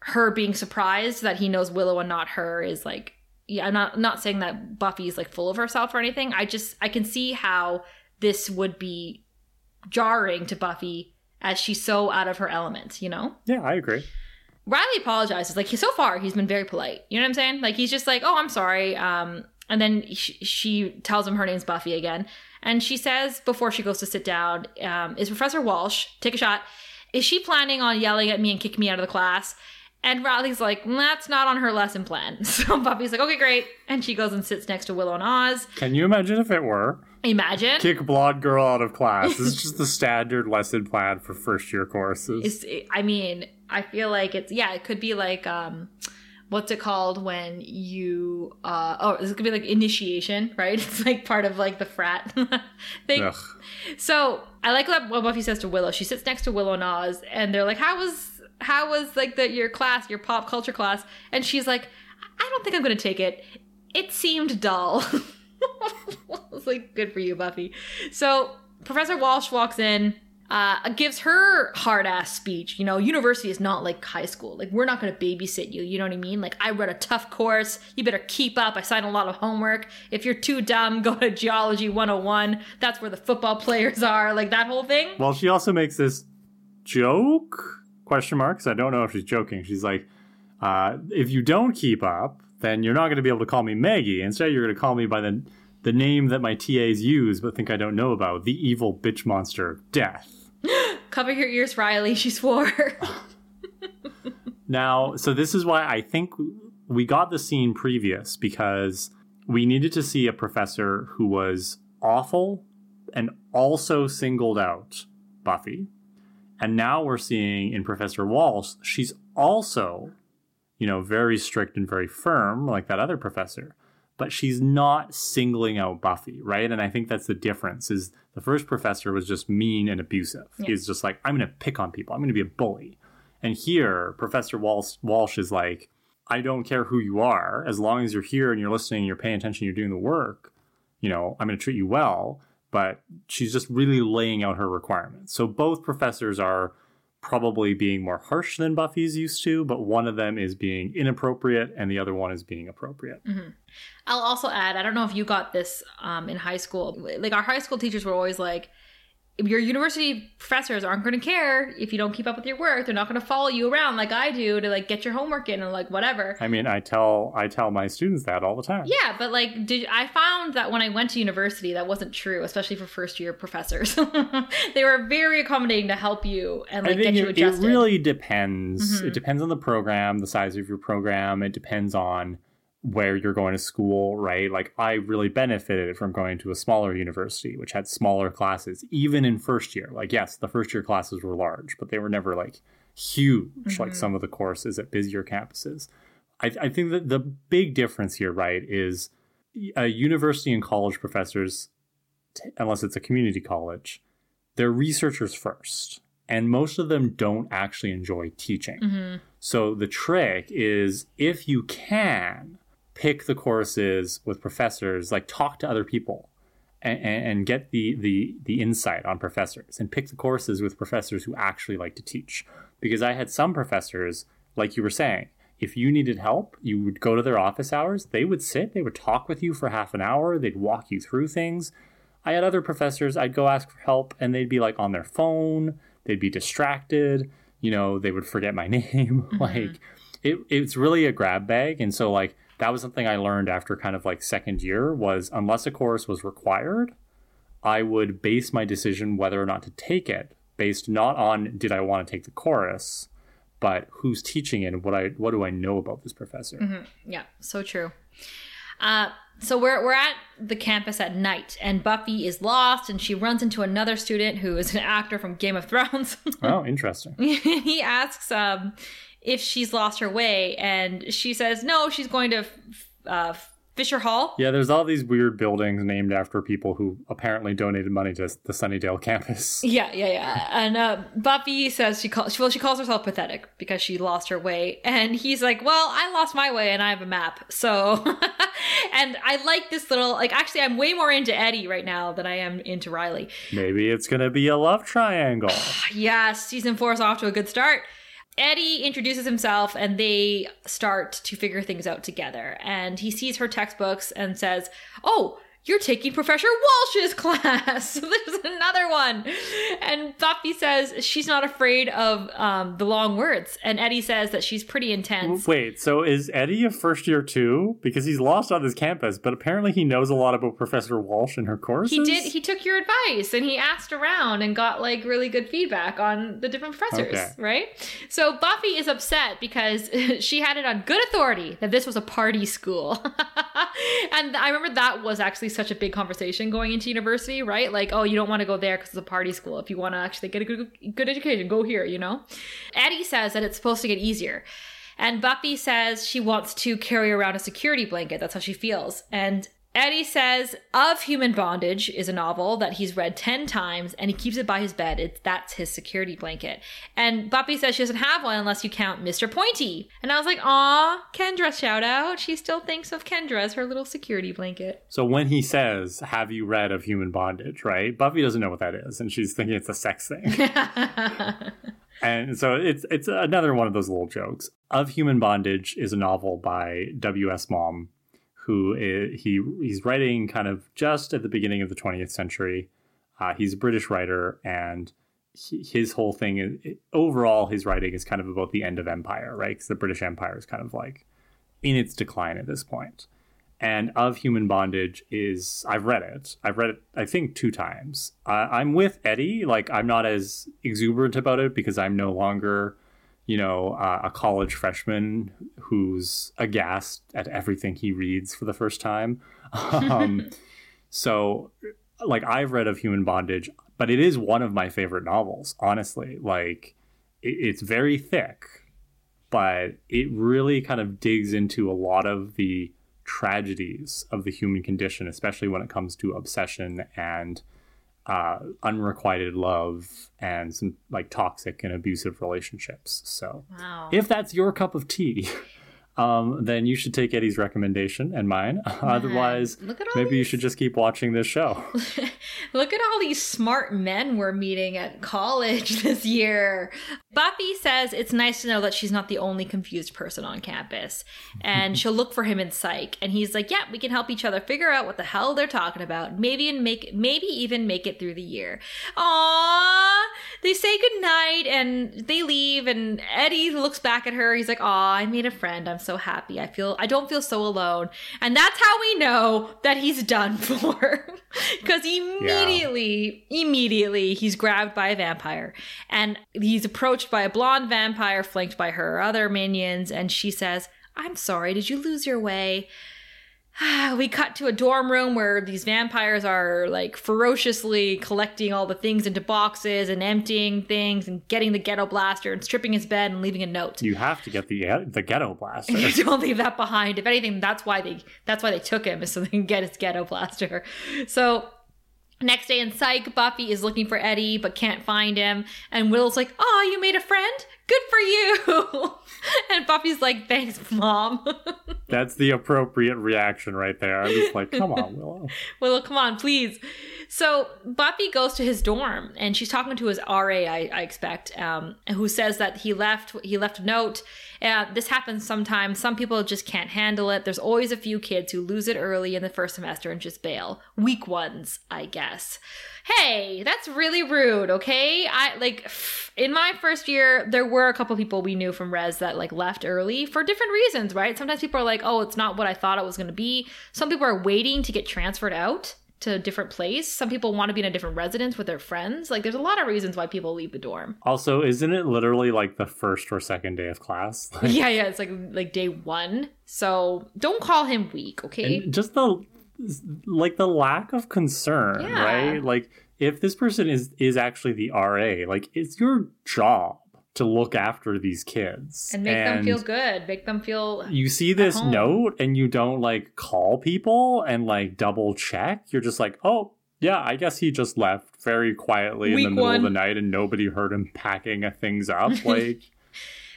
her being surprised that he knows Willow and not her is like yeah, I'm not not saying that Buffy is like full of herself or anything. I just I can see how this would be jarring to Buffy as she's so out of her element, you know? Yeah, I agree. Riley apologizes. Like so far, he's been very polite. You know what I'm saying? Like he's just like, "Oh, I'm sorry." Um, and then she, she tells him her name's Buffy again, and she says before she goes to sit down, um, "Is Professor Walsh take a shot? Is she planning on yelling at me and kicking me out of the class?" And Riley's like, that's not on her lesson plan. <laughs> So Buffy's like, okay, great. And she goes and sits next to Willow and Oz. Can you imagine if it were? Imagine. Kick blonde girl out of class. <laughs> this is just the standard lesson plan for first year courses. It's, I mean, I feel like it's, yeah, it could be like, um, what's it called when you, uh, oh, this could be like initiation, <laughs> right? It's like part of like the frat thing. Ugh. So I like what Buffy says to Willow. She sits next to Willow and Oz, and they're like, how was how was like the your class, your pop culture class? And she's like, I don't think I'm gonna take it. It seemed dull. <laughs> I was like, good for you, Buffy. So Professor Walsh walks in, uh, gives her hard ass speech. You know, university is not like high school. Like, we're not going to babysit you. You know what I mean? Like, I read a tough course. You better keep up. I signed a lot of homework. If you're too dumb, go to Geology 101. That's where the football players are. Like, that whole thing. Well, she also makes this joke question marks. I don't know if she's joking. She's like, uh, if you don't keep up, then you're not going to be able to call me Maggie. Instead, you're going to call me by the the name that my TAs use but think I don't know about, the evil bitch monster, Death. <gasps> Cover your ears, Riley. She swore. <laughs> now, so this is why I think we got the scene previous because we needed to see a professor who was awful and also singled out Buffy. And now we're seeing in Professor Walsh, she's also, you know, very strict and very firm, like that other professor. But she's not singling out Buffy, right? And I think that's the difference. Is the first professor was just mean and abusive. Yeah. He's just like, I'm going to pick on people. I'm going to be a bully. And here, Professor Walsh, Walsh is like, I don't care who you are, as long as you're here and you're listening, and you're paying attention, you're doing the work. You know, I'm going to treat you well. But she's just really laying out her requirements. So both professors are probably being more harsh than Buffy's used to, but one of them is being inappropriate and the other one is being appropriate. I'll also add, I don't know if you got this um, in high school. Like our high school teachers were always like, your university professors aren't going to care if you don't keep up with your work. They're not going to follow you around like I do to like get your homework in and like whatever. I mean, I tell I tell my students that all the time. Yeah, but like, did I found that when I went to university, that wasn't true, especially for first year professors. <laughs> they were very accommodating to help you and like get you it, it really depends. Mhm. It depends on the program, the size of your program. It depends on where you're going to school, right? Like I really benefited from going to a smaller university, which had smaller classes, even in first year. Like, yes, the first year classes were large, but they were never like huge, like Mhm. some of the courses at busier campuses. I, I think that the big difference here, right, is a university and college professors, t- unless it's a community college, they're researchers first. And most of them don't actually enjoy teaching. Mhm. So the trick is if you can pick the courses with professors, like talk to other people and, and, get the, the the insight on professors and pick the courses with professors who actually like to teach. Because I had some professors, like you were saying, if you needed help, you would go to their office hours, they would sit, they would talk with you for half an hour, they'd walk you through things. I had other professors, I'd go ask for help and they'd be like on their phone, they'd be distracted, you know, they would forget my <laughs> name. Mm-hmm. like it it's really a grab bag. And so like that was something I learned after kind of like second year was unless a course was required, I would base my decision whether or not to take it based not on did I want to take the chorus, but who's teaching it and what I what do I know about this professor. Mhm. Yeah, so true. Uh, so we're we're at the campus at night, and Buffy is lost, and she runs into another student who is an actor from Game of Thrones. <laughs> Oh, interesting. <laughs> he asks um, if she's lost her way, and she says no, she's going to uh, Fisher Hall. Yeah, there's all these weird buildings named after people who apparently donated money to the Sunnydale campus. <laughs> Yeah, yeah, yeah. And uh, Buffy says she calls well, she calls herself pathetic because she lost her way, and he's like, "Well, I lost my way, and I have a map." So, <laughs> and I like this little like. Actually, I'm way more into Eddie right now than I am into Riley. Maybe it's to be a love triangle. <sighs> Yes, season four is off to a good start. Eddie introduces himself and they start to figure things out together. And he sees her textbooks and says, Oh, you're taking Professor Walsh's <laughs> class. <laughs> There's another one. And Buffy says she's not afraid of um, the long words. And Eddie says that she's pretty intense. Wait, so is Eddie a first year too? Because he's lost on this campus, but apparently he knows a lot about Professor Walsh and her courses. He did. He took your advice and he asked around and got like really good feedback on the different professors, Okay. right? So Buffy is upset because <laughs> she had it on good authority that this was a party school, and I remember that was actually such a big conversation going into university, right? Like, oh, you don't want to go there because it's a party school. If you want to actually get a good, good education, go here. You know. Eddie says that it's supposed to get easier. And Buffy says she wants to carry around a security blanket. That's how she feels. And Eddie says Of Human Bondage is a novel that he's read 10 times and he keeps it by his bed. It's, that's his security blanket. And Buffy says she doesn't have one unless you count Mr. Pointy. And I was like, aw, Kendra shout out. She still thinks of Kendra as her little security blanket. So when he says, "Have you read of Human Bondage?" Right, Buffy doesn't know what that is, and she's thinking it's a sex thing. <laughs> <laughs> and so it's it's another one of those little jokes. Of Human Bondage is a novel by W.S. Maugham, who is, he he's writing kind of just at the beginning of the 20th century. Uh, he's a British writer, and he, his whole thing is overall his writing is kind of about the end of empire, right? Because the British Empire is kind of like in its decline at this point. And of Human Bondage is I've read it. I've read it I think two times. I'm with Eddie. Like I'm not as exuberant about it because I'm no longer, you know, uh, a college freshman who's aghast at everything he reads for the first time. <laughs> Um, so like I've read of Human Bondage, but it is one of my favorite novels. Honestly, like it, it's very thick, but it really kind of digs into a lot of the tragedies of the human condition, especially when it comes to obsession and uh, unrequited love and some like toxic and abusive relationships. So, Wow. if that's your cup of tea, <laughs> um, then you should take Eddie's recommendation and mine. <laughs> Otherwise, at all maybe you should just keep watching this show. <laughs> Look at all these smart men we're meeting at college <laughs> this year. Buffy says it's nice to know that she's not the only confused person on campus. And she'll look for him in psych. And he's like, Yeah, we can help each other figure out what the hell they're talking about. Maybe and make maybe even make it through the year. Aww. They say goodnight and they leave and Eddie looks back at her. He's like, Aw, I made a friend. I'm so happy. I feel I don't feel so alone. And that's how we know that he's done <laughs> for. Because immediately, immediately he's grabbed by a vampire. And he's approached by a blonde vampire flanked by her other minions, and she says, I'm sorry, did you lose your way? <sighs> we cut to a dorm room where these vampires are like ferociously collecting all the things into boxes and emptying things and getting the ghetto blaster and stripping his bed and leaving a note. You have to get the uh, the ghetto blaster. <laughs> You don't leave that behind. If anything, that's why they that's why they took him is so they can get his ghetto blaster. So next day in psych, Buffy is looking for Eddie but can't find him, and Will's like, "Oh, you made a friend? Good for you." <laughs> and Buffy's like, "Thanks, mom." <laughs> That's the appropriate reaction right there. I'm just like, come on, Willow. <laughs> Willow, come on, please. So Buffy goes to his dorm and she's talking to his RA, I, I expect, um, who says that he left. He left a note. Uh, this happens sometimes. Some people just can't handle it. There's always a few kids who lose it early in the first semester and just bail. Weak ones, I guess. Hey, that's really rude. Okay, I like in my first year there were a couple people we knew from res that like left early for different reasons, right? Sometimes people are like, "Oh, it's not what I thought it was going to be." Some people are waiting to get transferred out to a different place. Some people want to be in a different residence with their friends. Like there's a lot of reasons why people leave the dorm. Also, isn't it literally like the first or second day of class? <laughs> Like, yeah, yeah, it's like like day 1. So, don't call him weak, okay? and just the like the lack of concern, Yeah. right? Like if this person is is actually the RA, like it's your job to look after these kids and make them feel good. Make them feel you see this note and you don't like call people and like double check. You're just like, oh, yeah, I guess he just left very quietly in the middle of the night and nobody heard him packing things up. <laughs> Like,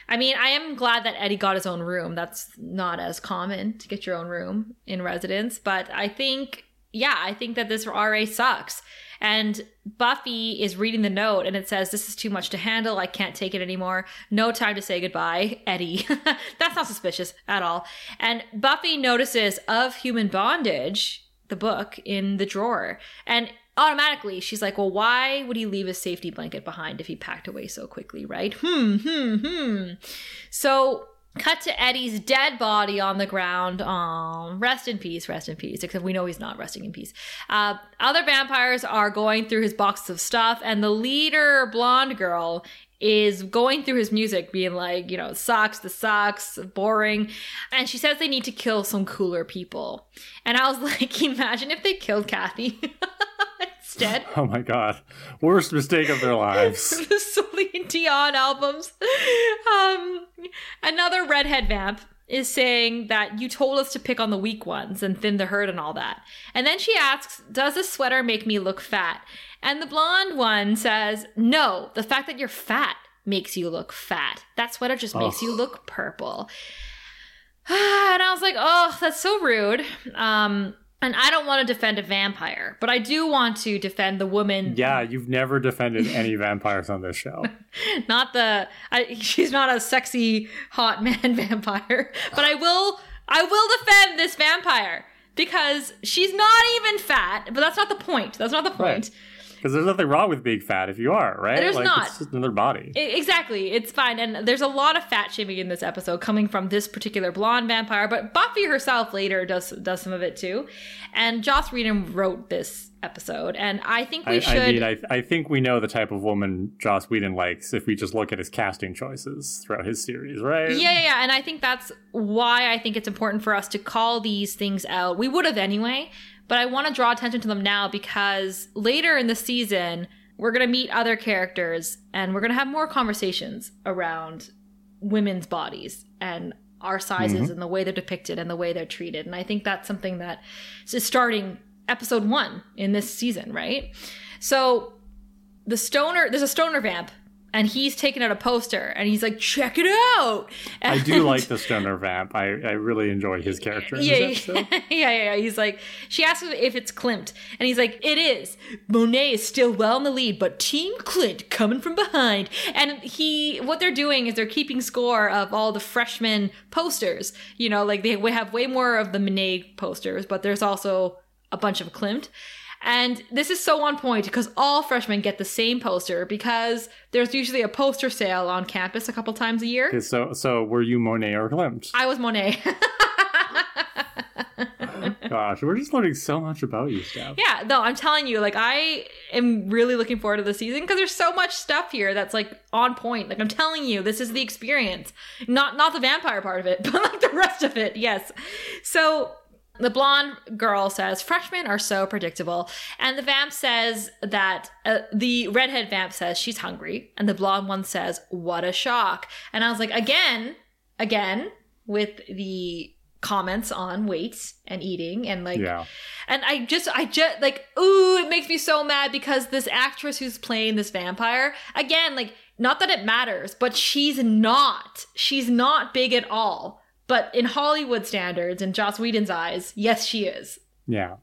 I mean, I am glad that Eddie got his own room. That's not as common to get your own room in residence, but I think yeah, I think that this RA sucks. And Buffy is reading the note and it says, This is too much to handle. I can't take it anymore. No time to say goodbye, Eddie. <laughs> That's not suspicious at all. And Buffy notices of human bondage, the book, in the drawer. And automatically she's like, Well, why would he leave his safety blanket behind if he packed away so quickly, right? Hmm, hmm, hmm. So Cut to Eddie's dead body on the ground. Um, rest in peace, rest in peace. Except we know he's not resting in peace. Uh, other vampires are going through his boxes of stuff, and the leader, blonde girl, is going through his music, being like, you know, sucks, the sucks, boring. And she says they need to kill some cooler people. And I was <laughs> like, imagine if they killed Kathy <laughs> instead. <laughs> oh my god, worst mistake of their lives. the Celine Dion albums. Um, another redhead vamp is saying that you told us to pick on the weak ones and thin the herd and all that. And then she asks, Does this sweater make me look fat? And the blonde one says, No, the fact that you're fat makes you look fat. That sweater just makes you look purple. <sighs> and I was like, Oh, that's so rude. Um, and I don't want to defend a vampire, but I do want to defend the woman. Yeah, you've never defended any <laughs> vampires on this show. <laughs> not the I, she's not a sexy hot <laughs> man vampire but i will i will defend this vampire because she's not even fat but that's not the point. That's not the point Because there's nothing wrong with being fat if you are, right? There's like, not. It's just another body. I- exactly it's fine and there's a lot of fat shaming in this episode coming from this particular blonde vampire but buffy herself later does does some of it too and joss whedon wrote this episode and i think we I, should I mean, I, I think we know the type of woman Joss Whedon likes if we just look at his casting choices throughout his series, right? Yeah, yeah, yeah. And I think that's why I think it's important for us to call these things out. We would have anyway, but I want to draw attention to them now because later in the season, we're going to meet other characters and we're going to have more conversations around women's bodies and our sizes mm-hmm. and the way they're depicted and the way they're treated. And I think that's something that is starting episode one in this season, right? So the stoner, there's a stoner vamp. And he's taking out a poster and he's like, check it out. I do like the stoner vamp. I, I really enjoy his character yeah, <laughs> yeah, yeah, yeah. He's like, she asks if it's Klimt, and he's like, it is. Monet is still well in the lead, but Team Klimt coming from behind. And he, what they're doing is they're keeping score of all the freshman posters. You know, like they have way more of the Monet posters, but there's also a bunch of Klimt. And this is so on point because all freshmen get the same poster because there's usually a poster sale on campus a couple times a year. Okay, so so were you Monet or Klimt? I was Monet. <laughs> Gosh, we're just learning so much about you, Steph. Yeah, no, I'm telling you, like I am really looking forward to the season because there's so much stuff here that's like on point. Like I'm telling you, this is the experience. Not not the vampire part of it, <laughs> but like the rest of it. Yes. So the blonde girl says freshmen are so predictable, and the vamp says that uh, the redhead vamp says she's hungry, and the blonde one says what a shock. And I was like, again, again with the comments on weight and eating and like Yeah. and I just, I just like, ooh, it makes me so mad because this actress who's playing this vampire, again, like, not that it matters, but she's not. She's not big at all. But in Hollywood standards in Joss Whedon's eyes, yes, she is. Yeah.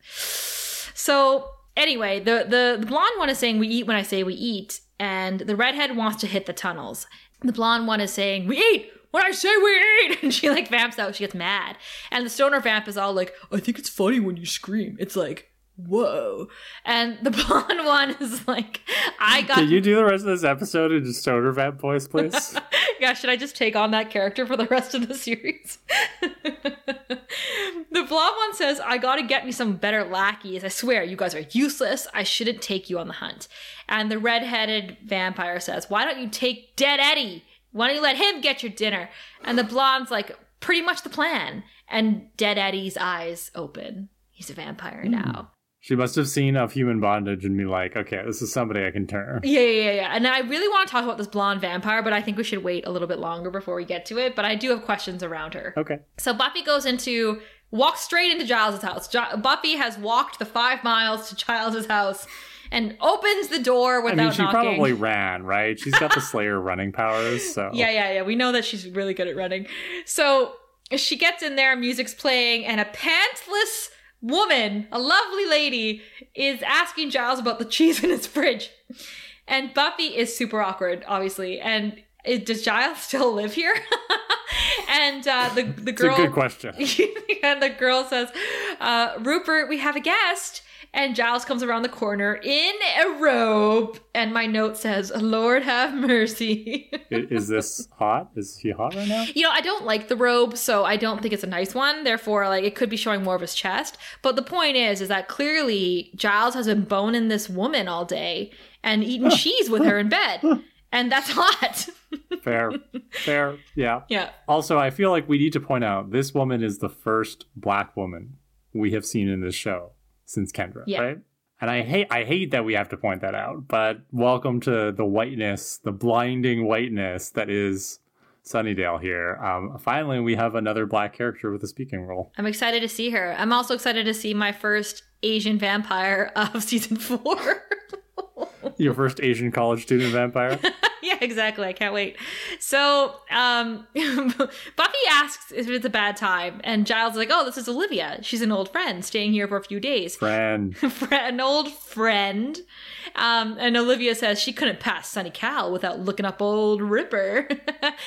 So anyway, the, the the blonde one is saying we eat when I say we eat, and the redhead wants to hit the tunnels. The blonde one is saying we eat when I say we eat, <laughs> and she like vamps out. She gets mad, and the stoner vamp is all like, I think it's funny when you scream. It's like. Whoa. And the <laughs> blonde one is like, I got Can you do the rest of this episode in just stoner vamp voice, please? <laughs> yeah, should I just take on that character for the rest of the series? <laughs> the blonde one says, I gotta get me some better lackeys. I swear, you guys are useless. I shouldn't take you on the hunt. And the redheaded vampire says, Why don't you take Dead Eddie? Why don't you let him get your dinner? And the blonde's like, Pretty much the plan. And Dead Eddie's eyes open. He's a vampire hmm. now. She must have seen of human bondage and be like, okay, this is somebody I can turn. Yeah, yeah, yeah. And I really want to talk about this blonde vampire, but I think we should wait a little bit longer before we get to it. But I do have questions around her. Okay. So Buffy goes into walks straight into Giles' house. Jo- Buffy has walked the five miles to Giles' house and opens the door without I mean, she knocking. probably ran, right? She's got the Slayer <laughs> running powers, so. Yeah, yeah, yeah. We know that she's really good at running. So she gets in there, music's playing, and a pantless woman, a lovely lady, is asking Giles about the cheese in his fridge. And Buffy is super awkward, obviously. And it, does Giles <laughs> still live here? <laughs> and uh, the the It's girl a good question. <laughs> and the girl says, uh, Rupert, we have a guest. And Giles comes around the corner in a robe. And my note says, Lord have mercy. Is this <laughs> hot? Is he hot right now? you know, I don't like the robe, so I don't think it's a nice one. Therefore, like, it could be showing more of his chest. But the point is, is that clearly Giles has been boning this woman all day and eating cheese with her in bed. And that's <laughs> hot. Fair. Fair. Yeah. yeah. Also, I feel like we need to point out this woman is the first black woman we have seen in this show since Kendra, Yeah. right? And I hate I hate that we have to point that out, but welcome to the whiteness, the blinding whiteness that is Sunnydale here. Um, finally, we have another black character with a speaking role. I'm excited to see her. I'm also excited to see my first Asian vampire of <laughs> season four. <laughs> <laughs> Your first Asian college student vampire. <laughs> yeah, exactly. I can't wait. So, um, <laughs> Buffy asks if it's a bad time, and Giles is like, "Oh, this is Olivia. She's an old friend staying here for a few days. Friend. An old friend." Um, and Olivia says she couldn't pass Sunny Cal without looking up old Ripper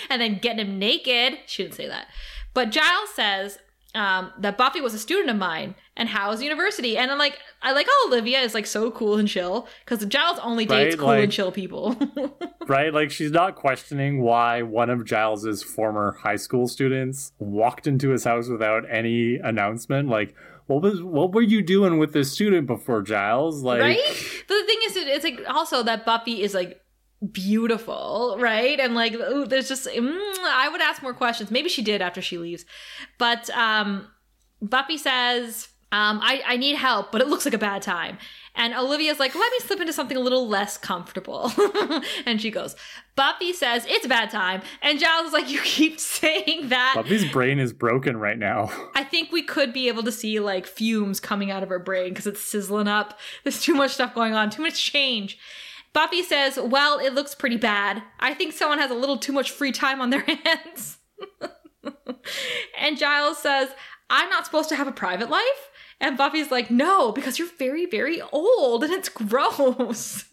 and then getting him naked. She didn't say that, but Giles says um, that Buffy was a student of mine and Howe's University, and I'm like, I like how Olivia is like so cool and chill because Giles only dates Right, cool like- and chill people. <laughs> right? Like she's not questioning why one of Giles's former high school students walked into his house without any announcement. Like, what was what were you doing with this student before Giles? Like, right? But the thing is, it's like also that Buffy is like beautiful, right? And like, ooh, there's just, mm, I would ask more questions. Maybe she did after she leaves, but um, Buffy says. Um, I, I need help, but it looks like a bad time. And Olivia's like, let me slip into something a little less comfortable. <laughs> and she goes, Buffy says it's a bad time. And Giles is like, you keep <laughs> saying that. Buffy's brain is broken right now. I think we could be able to see like fumes coming out of her brain because it's sizzling up. There's too much stuff going on, too much change. Buffy says, well, it looks pretty bad. I think someone has a little too much free time on their <laughs> hands. and Giles says, I'm not supposed to have a private life? And Buffy's like, no, because you're very, very old and it's <laughs> gross.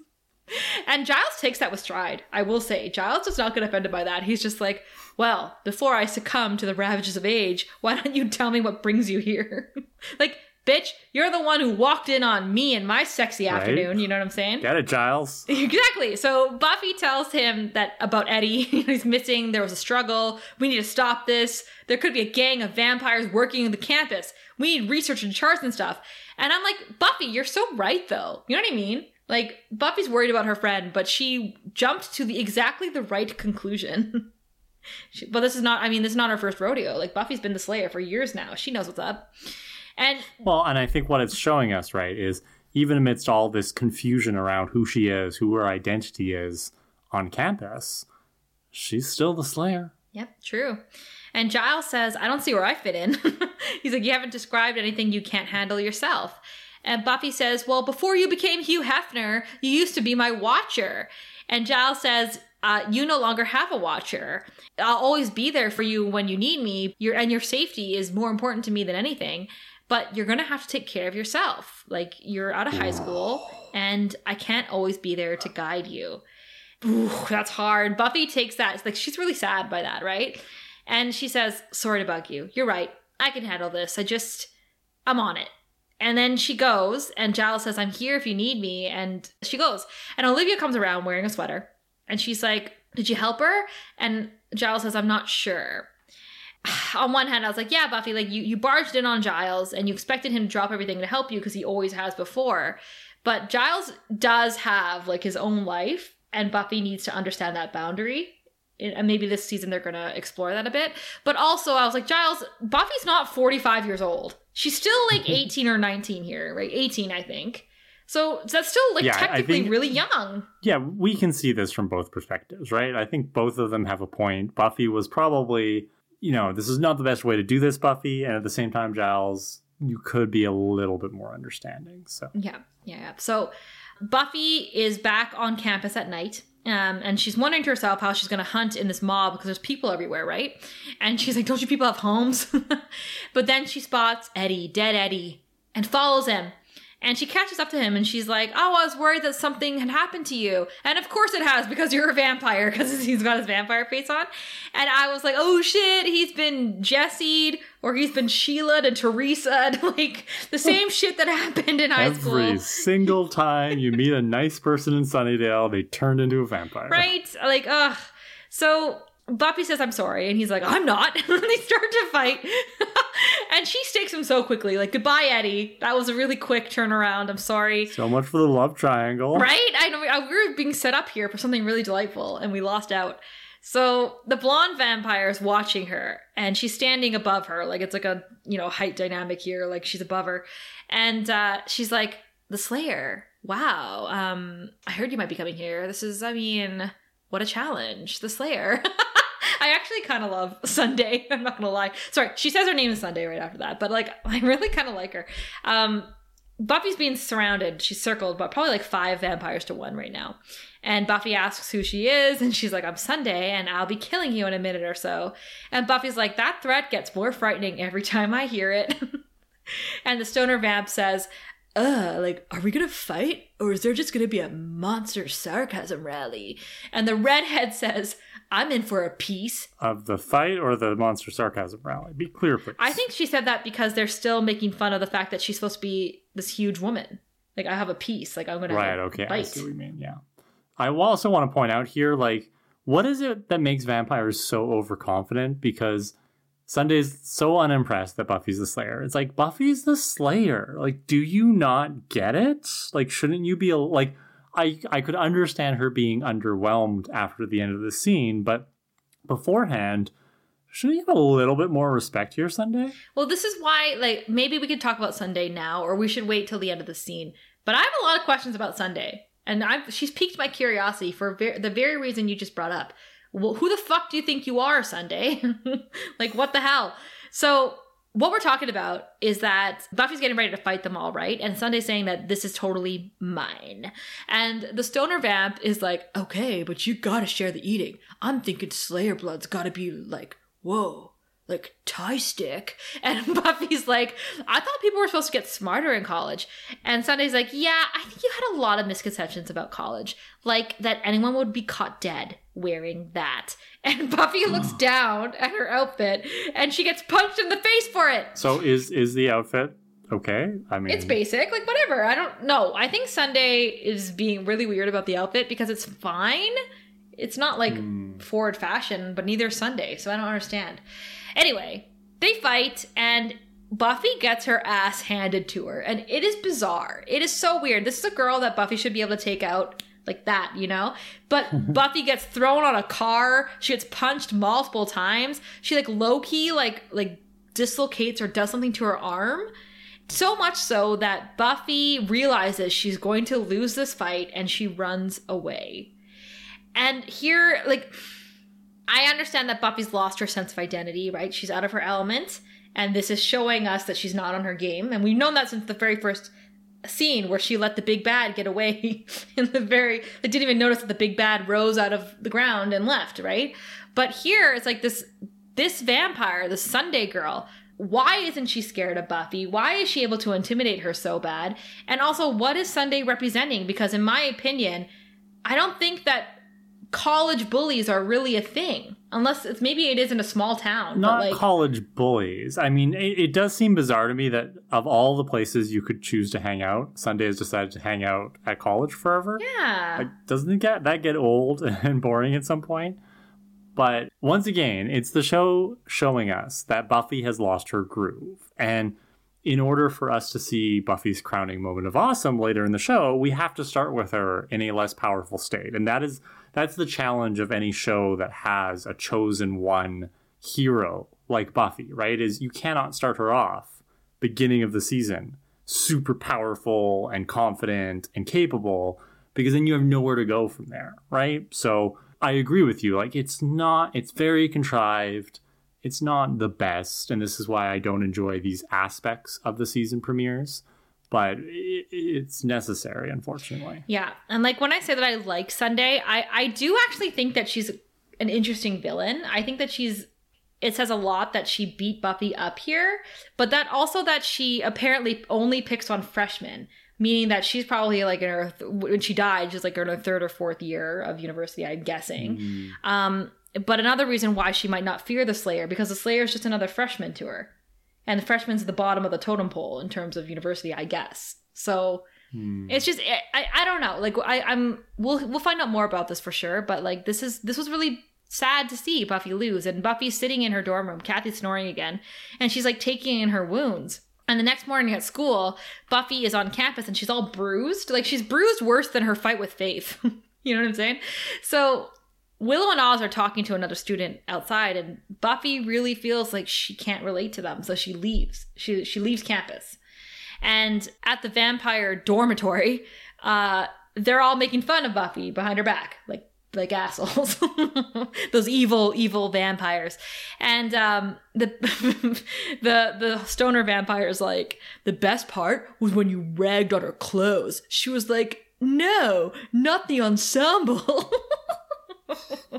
and Giles takes that with stride. I will say, Giles does not get offended by that. He's just like, well, before I succumb to the ravages of age, why don't you tell me what brings you here? <laughs> like, bitch, you're the one who walked in on me and my sexy right? afternoon. You know what I'm saying? Get it, Giles. <laughs> Exactly. So Buffy tells him that about Eddie. <laughs> He's missing. There was a struggle. We need to stop this. There could be a gang of vampires working the campus. We need research and charts and stuff. And I'm like, Buffy, you're so right though. You know what I mean? Like Buffy's worried about her friend, but she jumped to the exactly the right conclusion. <laughs> she, but this is not. I mean, this is not her first rodeo. Like Buffy's been the Slayer for years now. She knows what's up. And well, and I think what it's showing us, right, is even amidst all this confusion around who she is, who her identity is on campus, she's still the Slayer. Yep, true. And Giles says, I don't see where I fit in. <laughs> He's like, You haven't described anything you can't handle yourself. And Buffy says, Well, before you became Hugh Hefner, you used to be my watcher. And Giles says, uh, you no longer have a watcher. I'll always be there for you when you need me. Your and your safety is more important to me than anything but you're going to have to take care of yourself. Like you're out of high school and I can't always be there to guide you. Ooh, that's hard. Buffy takes that. It's Like she's really sad by that, right? And she says, Sorry to bug you. You're right. I can handle this. I just, I'm on it. And then she goes, and Giles says, I'm here if you need me. And she goes. And Olivia comes around wearing a sweater. And she's like, Did you help her? And Giles says, I'm not sure. <sighs> on one hand, I was like, yeah, Buffy, like you, you barged in on Giles and you expected him to drop everything to help you because he always has before. But Giles does have like his own life, and Buffy needs to understand that boundary. And maybe this season they're going to explore that a bit. But also, I was like, Giles, Buffy's not 45 years old. She's still like mm-hmm. 18 or 19 here, right? 18, I think. So that's still like yeah, technically think, really young. Yeah, we can see this from both perspectives, right? I think both of them have a point. Buffy was probably you know, this is not the best way to do this, Buffy. And at the same time, Giles, you could be a little bit more understanding. So, yeah, yeah. yeah. So, Buffy is back on campus at night. Um, and she's wondering to herself how she's going to hunt in this mob because there's people everywhere, right? And she's like, Don't you people have homes? <laughs> but then she spots Eddie, dead Eddie, and follows him. And she catches up to him and she's like, Oh, I was worried that something had happened to you. And of course it has because you're a vampire because <laughs> he's got his vampire face on. And I was like, Oh shit, he's been Jesse'd or he's been Sheila and Teresa and <laughs> like the same <laughs> shit that happened in high Every school. Every single time you meet a nice person in Sunnydale, they turned into a vampire. Right? Like, ugh. So Buffy says, I'm sorry. And he's like, I'm not. <laughs> and they start to fight. <laughs> and she stakes him so quickly. Like, goodbye, Eddie. That was a really quick turnaround. I'm sorry. So much for the love triangle. Right? I know. We were being set up here for something really delightful, and we lost out. So the blonde vampire is watching her, and she's standing above her. Like, it's like a, you know, height dynamic here. Like, she's above her. And uh, she's like, the Slayer. Wow. Um, I heard you might be coming here. This is, I mean, what a challenge. The Slayer. <laughs> I actually kind of love <laughs> Sunday. I'm not gonna lie. Sorry, she says her name is Sunday right after that, but like <laughs> I really kind of like her. Um, Buffy's being surrounded. She's circled, but probably like five vampires to one right now. And Buffy asks who she is, and she's like, I'm Sunday, and I'll be killing you in a minute or so. And Buffy's like, That threat gets more frightening every time I hear it. <laughs> and the stoner vamp says, uh, like, are we gonna fight? Or is there just gonna be a monster sarcasm rally? And the redhead <laughs> says, I'm in for a piece. Of the fight or the monster sarcasm rally? Be clear, please. I think she said that because they're still making fun of the fact that she's supposed to be this huge woman. Like, I have a piece. Like, I'm going right, to. Right, okay. Bite. I see what you mean. Yeah. I also want to point out here, like, what is it that makes vampires so overconfident? Because Sunday's so unimpressed that Buffy's the Slayer. It's like, Buffy's the Slayer. Like, do you not get it? Like, shouldn't you be, a, like, I I could understand her being underwhelmed after the end of the scene, but beforehand, shouldn't you have a little bit more respect here, Sunday? Well, this is why, like, maybe we could talk about Sunday now, or we should wait till the end of the scene. But I have a lot of questions about Sunday, and I've she's piqued my curiosity for ver- the very reason you just brought up. Well, who the fuck do you think you are, Sunday? <laughs> like, what the hell? So, what we're talking about is that Buffy's getting ready to fight them all, right? And Sunday's saying that this is totally mine. And the stoner vamp is like, okay, but you gotta share the eating. I'm thinking Slayer blood's gotta be like, whoa, like Thai stick. <laughs> And Buffy's like, I thought people were supposed to get smarter in college. And Sunday's like, yeah, I think you had a lot of misconceptions about college. Like that anyone would be caught dead wearing that. <laughs> And Buffy looks <sighs> down at her outfit and she gets punched in the face for it. So is is the outfit okay? I mean, It's basic, like whatever. I don't know. I think Sunday is being really weird about the outfit because it's fine. It's not like hmm. forward fashion, but neither is Sunday, so I don't understand. Anyway, they fight and Buffy gets her ass handed to her, and it is bizarre. It is so weird. This is a girl that Buffy should be able to take out like that, you know? But <laughs> Buffy gets thrown on a car. She gets punched multiple times. She like low key like like dislocates or does something to her arm. So much so that Buffy realizes she's going to lose this fight and she runs away. And here, like, I understand that Buffy's lost her sense of identity, right? She's out of her element. And this is showing us that she's not on her game. And we've known that since the very first scene where she let the big bad get away <laughs> in the very, they didn't even notice that the big bad rose out of the ground and left, right? But here it's like this, this vampire, the Sunday girl, why isn't she scared of Buffy? Why is she able to intimidate her so bad? And also, what is Sunday representing? Because in my opinion, I don't think that college bullies are really a thing, unless it's maybe it is in a small town. not but like, college bullies. I mean, it, it does seem bizarre to me that of all the places you could choose to hang out, Sunday has decided to hang out at college forever. yeah, Like, doesn't it get that get old <laughs> and boring at some point? But once again, it's the show showing us that Buffy has lost her groove. And in order for us to see Buffy's crowning moment of awesome later in the show, we have to start with her in a less powerful state. And that is that's the challenge of any show that has a chosen one hero like Buffy, right? Is you cannot start her off beginning of the season super powerful and confident and capable because then you have nowhere to go from there, right? So I agree with you. Like it's not, it's very contrived. It's not the best, and this is why I don't enjoy these aspects of the season premieres. But it's necessary, unfortunately. yeah. And like when I say that I like Sunday, I I do actually think that she's an interesting villain. I think that she's it says a lot that she beat Buffy up here, but that also that she apparently only picks on freshmen, meaning that she's probably like in her when she died, she's like in her third or fourth year of university, I'm guessing. Um, but another reason why she might not fear the Slayer because the Slayer is just another freshman to her, and the freshman's at the bottom of the totem pole in terms of university, I guess. So hmm. it's just I, I I don't know. Like I I'm we'll we'll find out more about this for sure. But like this is this was really sad to see Buffy lose, and Buffy's sitting in her dorm room, Kathy's snoring again, and she's like taking in her wounds. And the next morning at school, Buffy is on campus and she's all bruised. Like she's bruised worse than her fight with Faith. <laughs> you know what I'm saying? So Willow and Oz are talking to another student outside, and Buffy really feels like she can't relate to them, so she leaves. She she leaves campus, and at the vampire dormitory, uh, they're all making fun of Buffy behind her back, like like assholes, <laughs> those evil evil vampires, and um, the <laughs> the the stoner vampire is like the best part was when you ragged on her clothes. She was like, no, not the ensemble. <laughs> <laughs>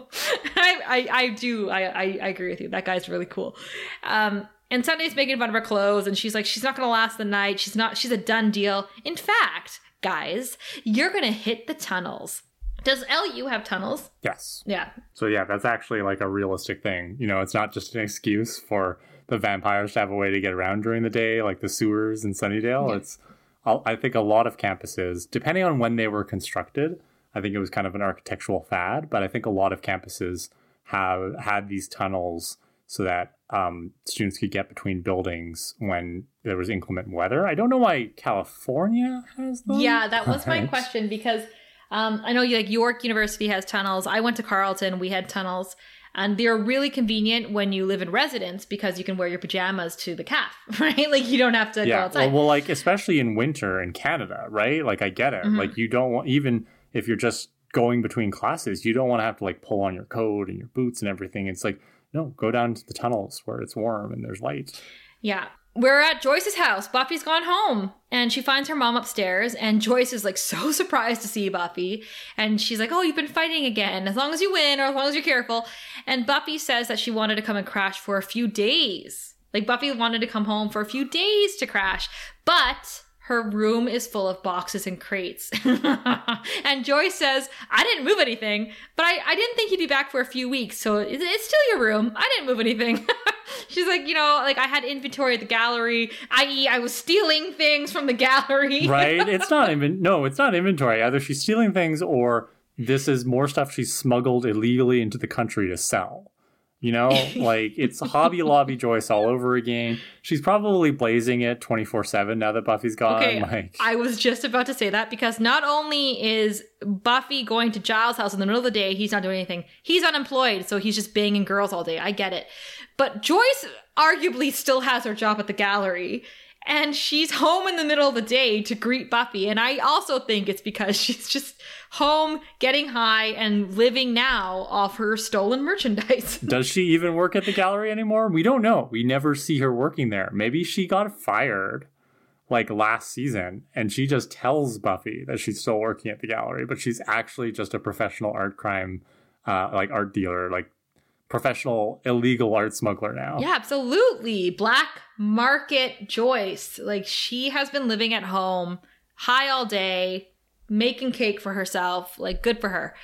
I, I, I do I, I, I agree with you. That guy's really cool. Um, and Sunday's making fun of her clothes, and she's like, she's not gonna last the night. She's not. She's a done deal. In fact, guys, you're gonna hit the tunnels. Does LU have tunnels? Yes. Yeah. So yeah, that's actually like a realistic thing. You know, it's not just an excuse for the vampires to have a way to get around during the day, like the sewers in Sunnydale. Yeah. It's, I think a lot of campuses, depending on when they were constructed, I think it was kind of an architectural fad, but I think a lot of campuses have had these tunnels so that um, students could get between buildings when there was inclement weather. I don't know why California has them. Yeah, that was my <laughs> question because um, I know like York University has tunnels. I went to Carleton. We had tunnels. And they're really convenient when you live in residence because you can wear your pajamas to the calf, <laughs> right? Like you don't have to go yeah. outside. Well, well, like especially in winter in Canada, right? Like I get it. Mhm. Like you don't want even if you're just going between classes, you don't want to have to like pull on your coat and your boots and everything. It's like no, go down to the tunnels where it's warm and there's light. Yeah. We're at Joyce's house. Buffy's gone home and she finds her mom upstairs. And Joyce is like so <laughs> surprised to see Buffy. And she's like, Oh, you've been fighting again. As long as you win or as long as you're careful. And Buffy says that she wanted to come and crash for a few days. Like Buffy wanted to come home for a few days to crash. But her room is full of boxes and crates. <laughs> and Joyce says, I didn't move anything, but I, I didn't think you'd be back for a few weeks. So it, it's still your room. I didn't move anything. <laughs> She's like, you know, like I had inventory at the gallery, i.e., I was stealing things from the gallery. <laughs> Right? it's not even no, it's not inventory. Either she's stealing things or this is more stuff she's smuggled illegally into the country to sell. You know, like it's Hobby <laughs> Lobby Joyce all over again. She's probably blazing it 24 7 now that Buffy's gone. Okay, like, I was just about to say that because not only is Buffy going to Giles' house in the middle of the day, he's not doing anything. He's unemployed, so he's just banging girls all day. I get it. But Joyce arguably still has her job at the gallery. And she's home in the middle of the day to greet Buffy. And I also think it's because she's just home, getting high, and living now off her stolen merchandise. <laughs> Does she even work at the gallery anymore? We don't know. We never see her working there. Maybe she got fired like last season and she just tells Buffy that she's still working at the gallery, but she's actually just a professional art crime, uh, like art dealer, like professional illegal art smuggler now. Yeah, absolutely. Black market Joyce. Like she has been living at home, high all day, making cake for herself. Like good for her.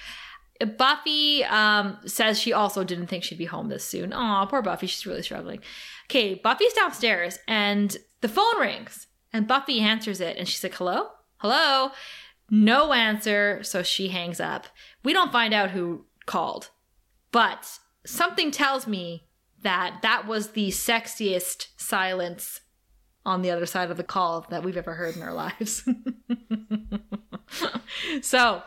Buffy um, says she also didn't think she'd be home this soon. Aw, poor Buffy. She's really struggling. Okay, Buffy's downstairs and the phone rings and Buffy answers it and she's like, hello? Hello? No answer. So she hangs up. We don't find out who called, but something tells me that that was the sexiest silence on the other side of the call that we've ever heard in our <laughs> lives. <laughs> so,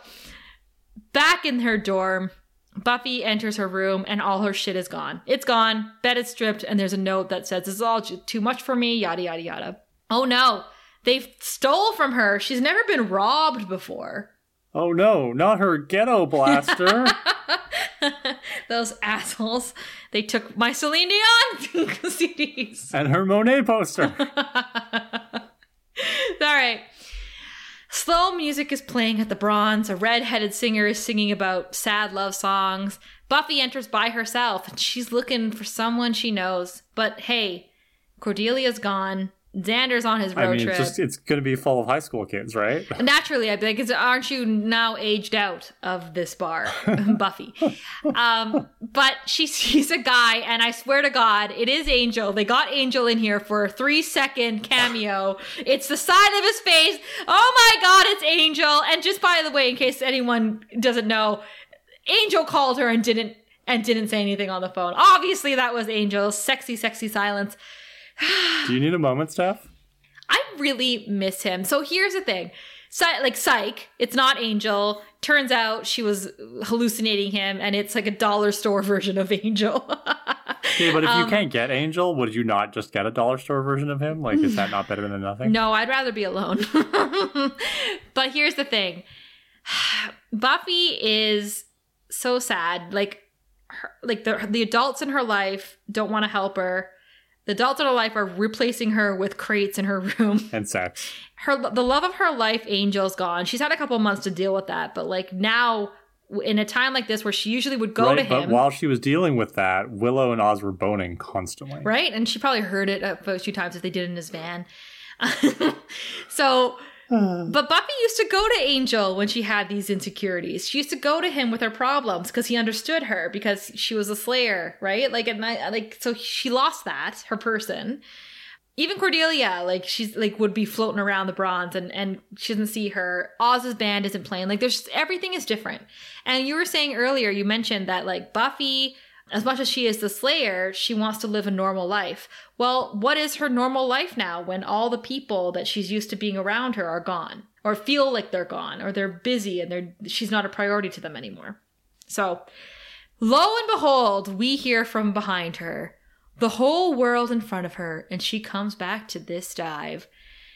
back in her dorm, Buffy enters her room and all her shit is gone. It's gone, bed is stripped, and there's a note that says, This is all too much for me, yada, yada, yada. Oh no, they've stole from her. She's never been robbed before. Oh no, not her ghetto blaster. <laughs> <laughs> Those assholes. They took my Celine Dion <laughs> CDs. and her Monet poster. <laughs> All right. Slow music is playing at the bronze. A red-headed singer is singing about sad love songs. Buffy enters by herself and she's looking for someone she knows. But hey, Cordelia's gone. Xander's on his road I mean, trip. it's just it's going to be full of high school kids, right? <laughs> Naturally, I'd be like, aren't you now aged out of this bar, <laughs> Buffy? Um, but she's she's a guy, and I swear to God, it is Angel. They got Angel in here for a three second cameo. It's the side of his face. Oh my God, it's Angel! And just by the way, in case anyone doesn't know, Angel called her and didn't and didn't say anything on the phone. Obviously, that was Angel's Sexy, sexy silence. Do you need a moment, Steph? I really miss him. So here's the thing. Psy- like Psych, it's not Angel. Turns out she was hallucinating him, and it's like a dollar store <laughs> version of Angel. <laughs> Okay, but if you Um, can't get Angel, would you not just get a dollar store version of him? Like, is that not better than nothing? no, I'd rather be alone. <laughs> but here's the thing <sighs> Buffy is so sad. Like, her, like the the adults in her life don't want to help her. The adults in her life are replacing her with crates in her room. <laughs> And sex. her the love of her life angel's gone she's had a couple months to deal with that but like now in a time like this where she usually would go right, to but him while she was dealing with that, Willow and Oz were boning constantly. right and she probably heard it a few times if they did in his van <laughs> so Hmm. but buffy used to go to angel when she had these insecurities she used to go to him with her problems because he understood her because she was a slayer right like and I, like so she lost that her person even Cordelia, like she's like would be floating around the bronze and and she doesn't see her. Oz's band isn't playing. Like there's just, everything is different. And you were saying earlier, you mentioned that like Buffy, as much as she is the Slayer, she wants to live a normal life. Well, what is her normal life now when all the people that she's used to being around her are gone, or feel like they're gone, or they're busy and they're she's not a priority to them anymore. So Lo and behold, we hear from behind her. The whole world in front of her, and she comes back to this dive.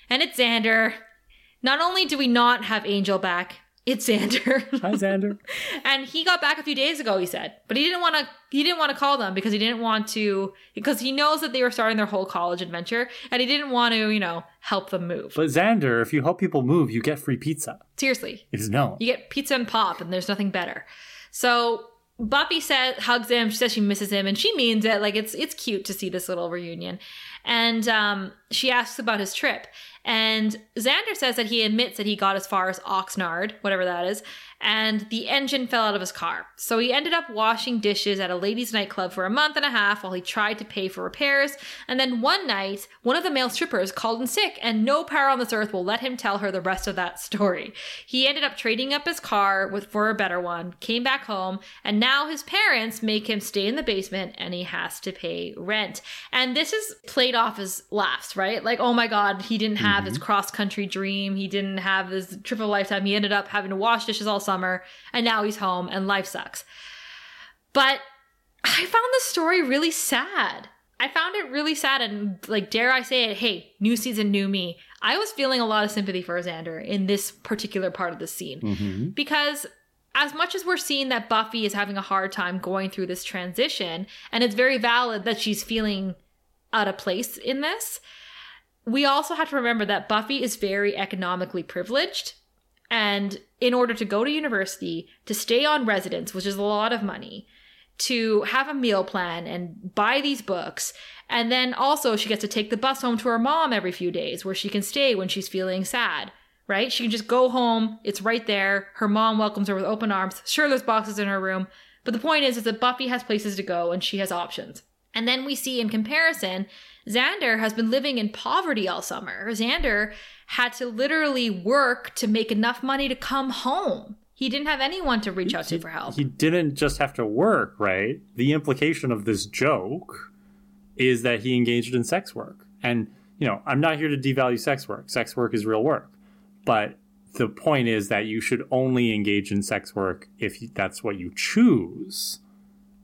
And it's Xander. Not only do we not have Angel back, it's Xander. <laughs> Hi, Xander. and he got back a few days ago, he said. But he didn't want to he didn't want to call them because he didn't want to because he knows that they were starting their whole college adventure and he didn't want to, you know, help them move. But Xander, if you help people move, you get free pizza. Seriously. It is known. You get pizza and pop and there's nothing better. So Buffy says hugs him. She says she misses him, and she means it. Like it's it's cute to see this little reunion. And um, she asks about his trip, and Xander says that he admits that he got as far as Oxnard, whatever that is, and the engine fell out of his car. So he ended up washing dishes at a ladies' nightclub for a month and a half while he tried to pay for repairs. And then one night, one of the male strippers called in sick, and no power on this earth will let him tell her the rest of that story. He ended up trading up his car with for a better one, came back home, and now his parents make him stay in the basement and he has to pay rent. And this is played off as laughs, right? Like, oh my god, he didn't have his mm-hmm. cross country dream, he didn't have his trip of a lifetime. He ended up having to wash dishes all summer, and now he's home and life sucks. But I found the story really sad. I found it really sad and like dare I say it, hey, new season, new me. I was feeling a lot of sympathy for Xander in this particular part of the scene hmm because as much as we're seeing that Buffy is having a hard time going through this transition, and it's very valid that she's feeling out of place in this, we also have to remember that Buffy is very economically privileged. And in order to go to university, to stay on residence, which is a lot of money, to have a meal plan and buy these books. And then also, she gets to take the bus home to her mom every few days where she can stay when she's feeling sad, right? She can just go home. It's right there. Her mom welcomes her with open arms. Sure, there's boxes in her room. But the point is, is that Buffy has places to go and she has options. And then we see in comparison, Xander has been living in poverty all summer. Xander had to literally work to make enough money to come home. He didn't have anyone to reach out to for help. He didn't just have to work, right? The implication of this joke is that he engaged in sex work. And, you know, I'm not here to devalue sex work. Sex work is real work. But the point is that you should only engage in sex work if that's what you choose.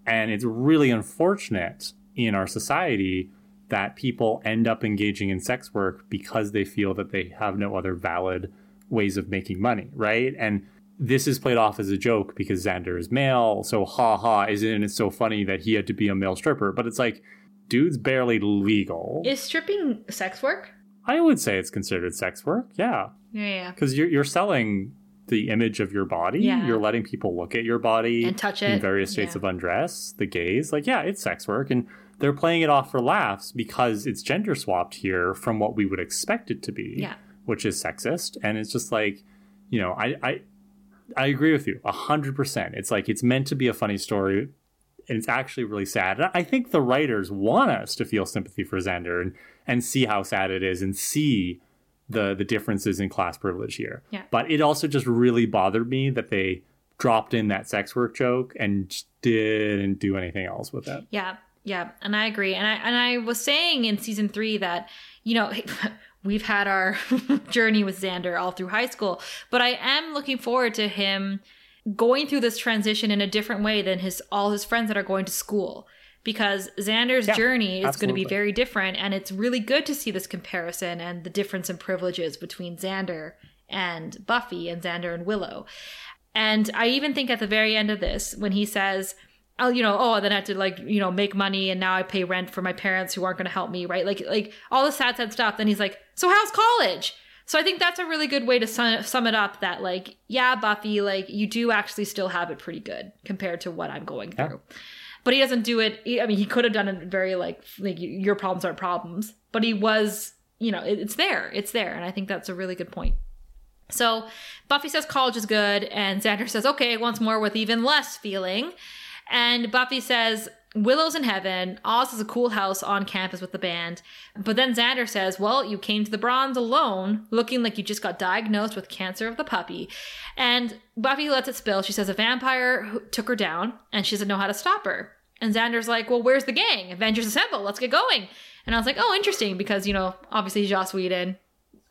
And it's really unfortunate in our society that people end up engaging in sex work because they feel that they have no other valid ways of making money, right? And this is played off as a joke because Xander is male, so ha ha, isn't it so funny that he had to be a male stripper? But it's like, dude's barely legal. Is stripping sex work? I would say it's considered sex work, yeah. Yeah, yeah. Because you're, you're selling the image of your body. Yeah. You're letting people look at your body And touch it in various states Yeah. of undress, the gaze. Like, yeah, it's sex work. And they're playing it off for laughs because it's gender swapped here from what we would expect it to be, Yeah. which is sexist. And it's just like, you know, I, I, I agree with you a hundred percent. It's like it's meant to be a funny story, and it's actually really sad. And I think the writers want us to feel sympathy for Xander and and see how sad it is and see the the differences in class privilege here. Yeah. But it also just really bothered me that they dropped in that sex work joke and didn't do anything else with it. Yeah, yeah, and I agree. And I and I was saying in season three that you know <laughs> we've had our <laughs> journey with Xander all through high school, but I am looking forward to him going through this transition in a different way than his all his friends that are going to school. Because Xander's Yeah, journey is going to be very different, and it's really good to see this comparison and the difference in privileges between Xander and Buffy and Xander and Willow. And I even think at the very end of this, when he says, oh, you know, oh, then I had to like, you know, make money and now I pay rent for my parents who aren't going to help me, right? Like, like all the sad, sad stuff. Then he's like, so how's college? So I think that's a really good way to sum, sum it up that like, yeah, Buffy, like you do actually still have it pretty good compared to what I'm going Yeah. through. But he doesn't do it. I mean, he could have done it very like, like your problems aren't problems, but he was, you know, it, it's there. It's there. And I think that's a really good point. So Buffy says college is good, and Xander says, okay, once more with even less feeling. And Buffy says, Willow's in heaven. Oz has a cool house on campus with the band. But then Xander says, well, you came to the bronze alone, looking like you just got diagnosed with cancer of the puppy. And Buffy lets it spill. She says a vampire took her down, and she doesn't know how to stop her. And Xander's like, well, where's the gang? Avengers Assemble. Let's get going. And I was like, oh, interesting, because, you know, obviously Joss Whedon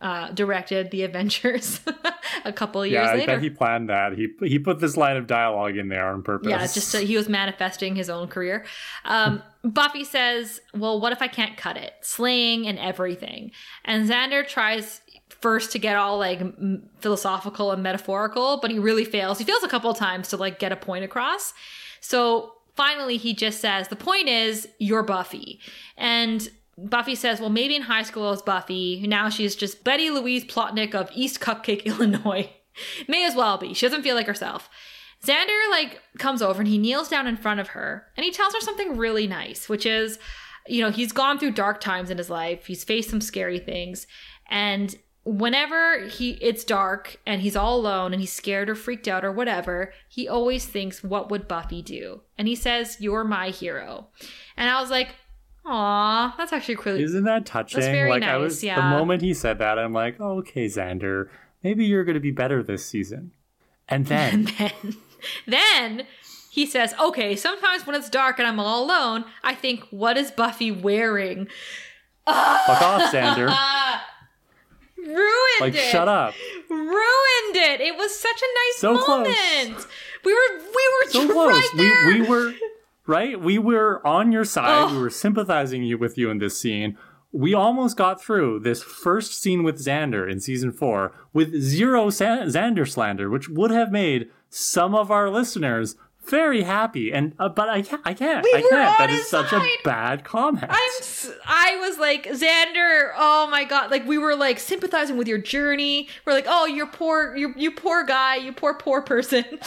uh, directed the Avengers. <laughs> a couple years yeah, I later. he planned that. He he put this line of dialogue in there on purpose. Yeah, just so he was manifesting his own career. Um, <laughs> Buffy says, "Well, what if I can't cut it? Slaying and everything." And Xander tries first to get all like m- philosophical and metaphorical, but he really fails. He fails a couple of times to like get a point across. So finally, he just says, "The point is, you're Buffy," and Buffy says, well, maybe in high school I was Buffy. Now she's just Betty Louise Plotnick of East Cupcake, <laughs> Illinois. May as well be. She doesn't feel like herself. Xander, like, comes over and he kneels down in front of her and he tells her something really nice, which is, you know, he's gone through dark times in his life. He's faced some scary things. And whenever he it's dark and he's all alone and he's scared or freaked out or whatever, he always thinks, what would Buffy do? And he says, You're my hero. And I was like, Aw, that's actually really Isn't that touching? That's very like I nice, was yeah. the moment he said that, I'm like, oh, okay, Xander, maybe you're gonna be better this season. And <laughs> then then then he says, Okay, sometimes when it's dark and I'm all alone, I think, what is Buffy wearing? fuck off, Xander. <laughs> Ruined Like it. Like, shut up. Ruined it. It was such a nice So close. moment. We were we were So <laughs> right close. there. We we were right? We were on your side. Oh. We were sympathizing you with you in this scene. We almost got through this first scene with Xander in season four with zero Sa- Xander slander, which would have made some of our listeners very happy. And uh, but I can't. I can't. We I can't. That is such side. a bad comment. I'm I was like Xander, oh my god, like we were like sympathizing with your journey. We're like, "Oh, you poor you you poor guy, you poor poor person." <laughs> and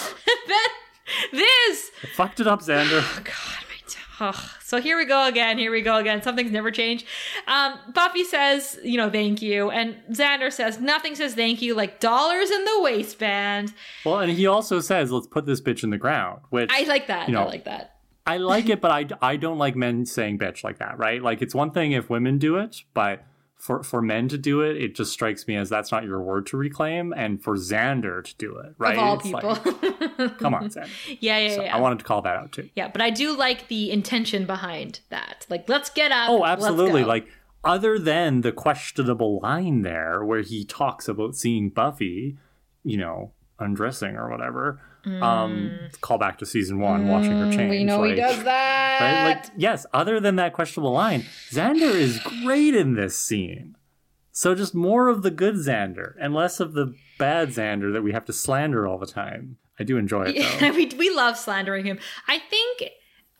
then <laughs> this Fucked it up, Xander. Oh God, my t- ugh. So here we go again. Here we go again. Something's never changed. Um, Buffy says, you know, thank you, and Xander says nothing says thank you like dollars in the waistband. well, and he also says, "Let's put this bitch in the ground," which I like that. You know, I like that. I like it, but <laughs> I, I don't like men saying bitch like that, right? Like it's one thing if women do it, but for for men to do it, it just strikes me as that's not your word to reclaim, and for Xander to do it, right? Of all It's people. like, <laughs> come on, Xander. yeah, yeah, So yeah. I wanted to call that out too. yeah, but I do like the intention behind that. Like, let's get up. Oh, absolutely. Like other than the questionable line there where he talks about seeing Buffy, you know, undressing or whatever. Um, call back to season one, watching her change. Mm. we know he does that. right? Like, yes, other than that questionable line, Xander is great in this scene. So just more of the good Xander and less of the bad Xander that we have to slander all the time. I do enjoy it <laughs> though. Yeah, we we love slandering him. I think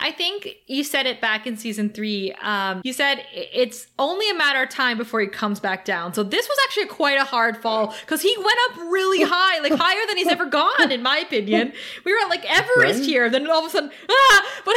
I think you said it back in season three. Um, you said it's only a matter of time before he comes back down. So this was actually quite a hard fall because he went up really <laughs> high, like higher than he's ever gone, in my opinion. <laughs> We were at like Everest Right? here, then all of a sudden, <laughs> ah! But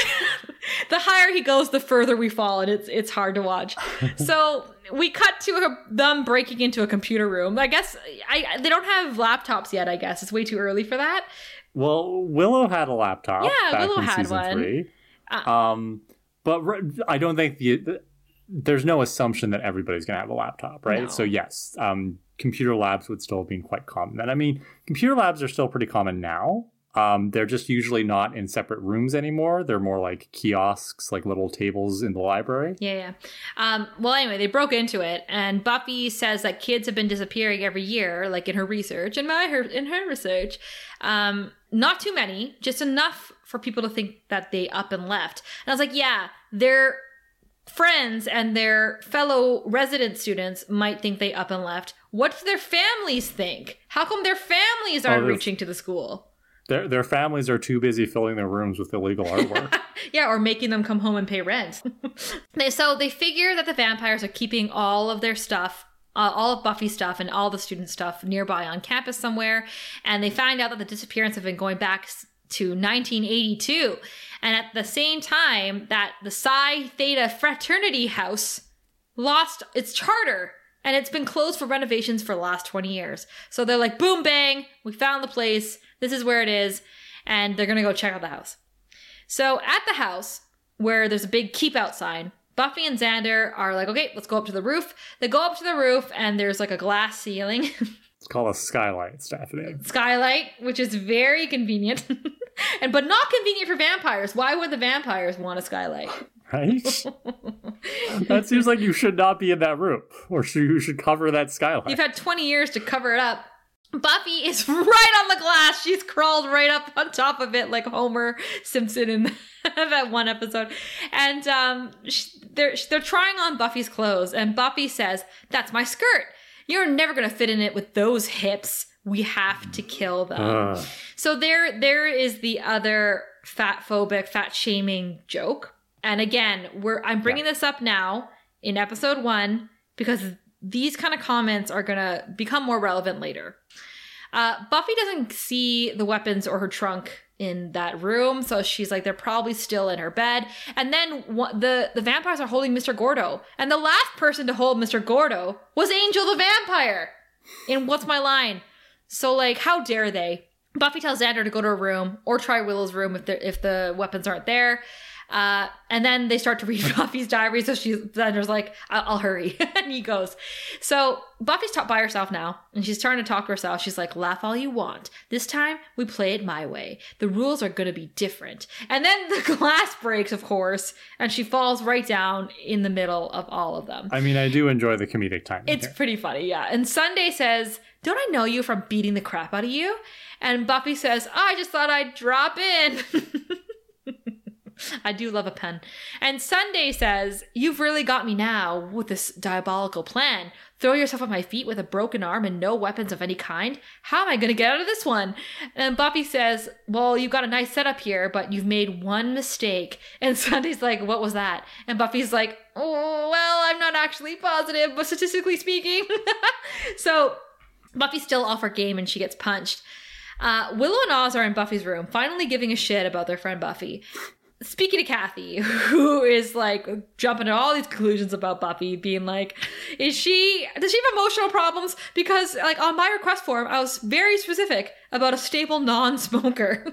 the higher he goes, the further we fall, and it's it's hard to watch. So we cut to a, them breaking into a computer room. I guess I they don't have laptops yet. I guess it's way too early for that. Well, Willow had a laptop. Yeah, Willow in had one. Three. Uh, Um, but I don't think the there's no assumption that everybody's going to have a laptop, right? No. So yes, um, computer labs would still have been quite common. And I mean, computer labs are still pretty common now. Um, they're just usually not in separate rooms anymore. They're more like kiosks, like little tables in the library. Yeah, yeah. Um, well, anyway, they broke into it, and Buffy says that kids have been disappearing every year, like in her research, in my her in her research. Um, not too many, just enough for people to think that they up and left. And I was like, yeah, their friends and their fellow resident students might think they up and left. What do their families think? How come their families oh, aren't there's- reaching to the school? Their their families are too busy filling their rooms with illegal artwork. <laughs> Yeah, or making them come home and pay rent. <laughs> they, so they figure that the vampires are keeping all of their stuff, uh, all of Buffy's stuff and all the student stuff nearby on campus somewhere. And they find out that the disappearance have been going back to 1982. And at the same time that the Psi Theta Fraternity House lost its charter and it's been closed for renovations for the last 20 years. So they're like, boom, bang, we found the place. This is where it is. And they're going to go check out the house. So at the house, where there's a big keep out sign, Buffy and Xander are like, okay, let's go up to the roof. They go up to the roof, and there's like a glass ceiling, <laughs> it's called a skylight, Stephanie. skylight, which is very convenient, <laughs> and but not convenient for vampires. Why would the vampires want a skylight? Right? <laughs> that seems like you should not be in that room, or you should cover that skylight. You've had 20 years to cover it up. Buffy is <laughs> right on the glass. She's crawled right up on top of it like Homer Simpson in <laughs> that one episode. And um, they're they're trying on Buffy's clothes, and Buffy says, "That's my skirt. You're never gonna fit in it with those hips. We have to kill them." Uh. So there there is the other fat phobic, fat shaming joke. And again, we're I'm bringing yeah. this up now in episode one because these kind of comments are going to become more relevant later. Uh, Buffy doesn't see the weapons or her trunk in that room, so she's like, they're probably still in her bed. And then the the vampires are holding Mr. Gordo, and the last person to hold Mr. Gordo was Angel the vampire. In What's My Line? So like, how dare they? Buffy tells Xander to go to her room or try Willow's room if the if the weapons aren't there. Uh, and then they start to read <laughs> Buffy's diary. So she's Xander's like, I'll, I'll hurry. <laughs> and he goes. So Buffy's taught by herself now, and she's trying to talk to herself. She's like, laugh all you want. This time we play it my way. The rules are going to be different. And then <laughs> the glass breaks, of course, and she falls right down in the middle of all of them. I mean, I do enjoy the comedic timing. It's here. pretty funny, yeah. And Sunday says, Don't I know you from beating the crap out of you? And Buffy says, oh, I just thought I'd drop in. I do love a pen. And Sunday says, You've really got me now with this diabolical plan. Throw yourself at my feet with a broken arm and no weapons of any kind? How am I going to get out of this one? And Buffy says, Well, you've got a nice setup here, but you've made one mistake. And <laughs> Sunday's like, What was that? And Buffy's like, Oh, well, I'm not actually positive, but statistically speaking. <laughs> so Buffy's still off her game and she gets punched. Uh, Willow and Oz are in Buffy's room, finally giving a shit about their friend Buffy speaking to Kathy, who is like jumping to all these conclusions about Buffy, being like, is she, does she have emotional problems? Because, like, on my request form, I was very specific about a stable non smoker.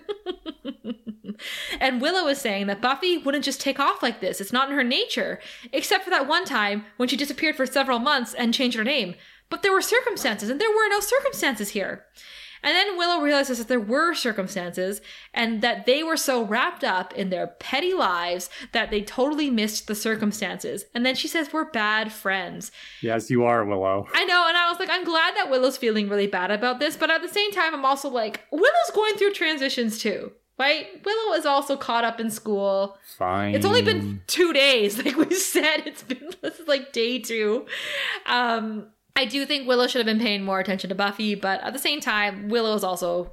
<laughs> and Willow was saying that Buffy wouldn't just take off like this. It's not in her nature, except for that one time when she disappeared for several months and changed her name. But there were circumstances, and there were no circumstances here. And then Willow realizes that there were circumstances and that they were so wrapped up in their petty lives that they totally missed the circumstances. And then she says, We're bad friends. Yes, you are, Willow. I know. And I was like, I'm glad that Willow's feeling really bad about this. But at the same time, I'm also like, Willow's going through transitions too right? Willow is also caught up in school. Fine. It's only been two days, <laughs> like we said. It's been this is like day two. Um, I do think Willow should have been paying more attention to Buffy, but at the same time, Willow is also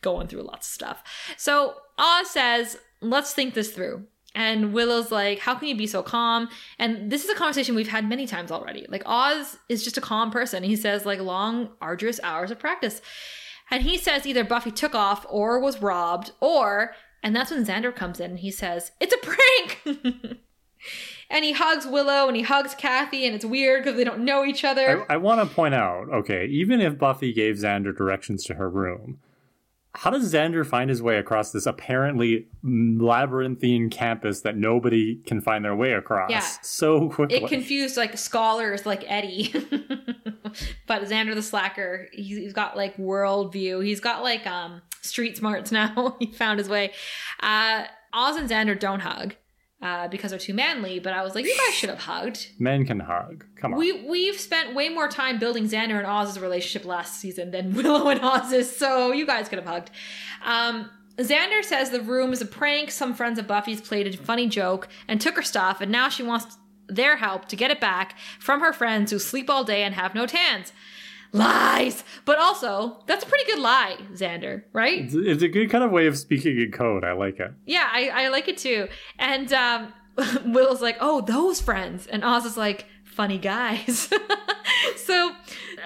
going through lots of stuff. So Oz says, let's think this through. And Willow's like, how can you be so calm? And this is a conversation we've had many times already. Like, Oz is just a calm person. He says, like, long, arduous hours of practice. And he says either Buffy took off or was robbed, or, and that's when Xander comes in and he says, it's a prank. <laughs> and he hugs Willow and he hugs Kathy, and it's weird because they don't know each other. I, I want to point out, okay, even if Buffy gave Xander directions to her room, how does Xander find his way across this apparently labyrinthine campus that nobody can find their way across yeah. so quickly? It confused like scholars like Eddie. <laughs> but Xander the Slacker, he's got like world view. He's got like um street smarts now. <laughs> he found his way. Uh Oz and Xander don't hug uh, because they're too manly. But I was like, you guys should have hugged. Men can hug. Come on. We we've spent way more time building Xander and Oz's relationship last season than <laughs> Willow and Oz's, so you guys could have hugged. Um, Xander says the room is a prank. Some friends of Buffy's played a funny joke and took her stuff, and now she wants their help to get it back from her friends who sleep all day and have no tans lies. But also, that's a pretty good lie, Xander, right? It's, it's, a good kind of way of speaking in code. I like it. Yeah, I, I like it too. And um, <laughs> Will's like, oh, those friends. And Oz is like, funny guys. <laughs> so,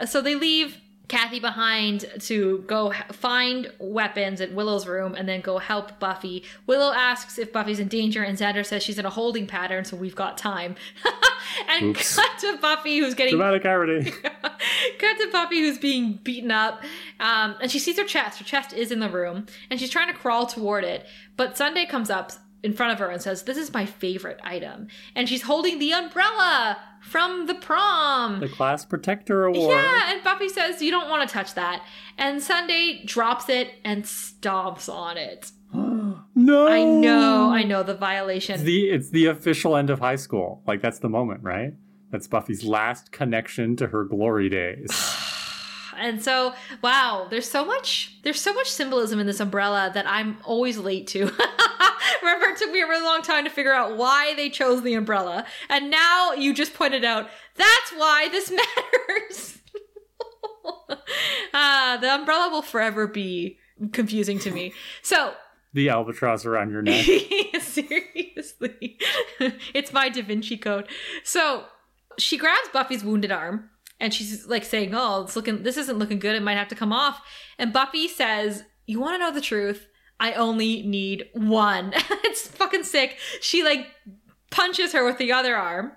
so they leave Kathy behind to go find weapons at Willow's room and then go help Buffy. Willow asks if Buffy's in danger, and Xander says she's in a holding pattern, so we've got time. <laughs> and Oops. cut to Buffy, who's getting dramatic irony. <laughs> cut to Buffy, who's being beaten up, um, and she sees her chest. Her chest is in the room, and she's trying to crawl toward it. But Sunday comes up in front of her and says, This is my favorite item. And she's holding the umbrella from the prom. The class protector award. Yeah, and Buffy says, You don't want to touch that. And Sunday drops it and stomps on it. <gasps> no. I know, I know the violation. It's the it's the official end of high school. Like that's the moment, right? That's Buffy's last connection to her glory days. <sighs> <sighs> <sighs> And so, wow, there's so much there's so much symbolism in this umbrella that I'm always late to. <laughs> Remember, it took me a really long time to figure out why they chose the umbrella, and now you just pointed out that's why this <laughs> matters. Ah, <laughs> the umbrella will forever be confusing to me. So The albatross around your neck. Seriously. it's my Da Vinci Code. So she grabs Buffy's wounded arm and she's like saying, Oh, it's looking this isn't looking good, it might have to come off. And Buffy says, You wanna know the truth? I only need one. <laughs> it's fucking sick. She like punches her with the other arm.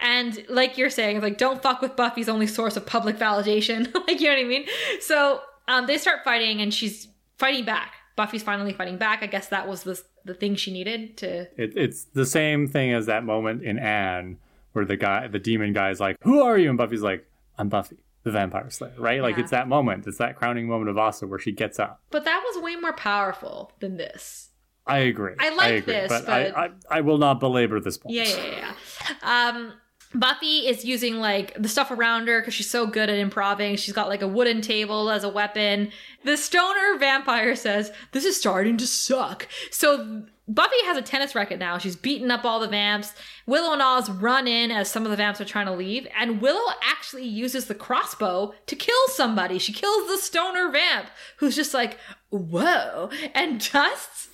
And like you're saying, like don't fuck with Buffy's only source of public validation. <laughs> like you know what I mean? So um, they start fighting and she's fighting back. Buffy's finally fighting back. I guess that was the the thing she needed to. It, it's the same thing as that moment in Anne where the guy, the demon guy, is like, "Who are you?" And Buffy's like, "I'm Buffy, the Vampire Slayer." Right? Like Yeah. it's that moment. It's that crowning moment of awesome where she gets up. But that was way more powerful than this. I agree. I like agree, this, but, but- I, I I will not belabor this point. Yeah, yeah, yeah. yeah. Um, Buffy is using like the stuff around her because she's so good at improving. She's got like a wooden table as a weapon. The stoner vampire says, This is starting to suck. So Buffy has a tennis racket now. She's beating up all the vamps. Willow and Oz run in as some of the vamps are trying to leave. And Willow actually uses the crossbow to kill somebody. She kills the stoner vamp who's just like, Whoa, <laughs> and dusts.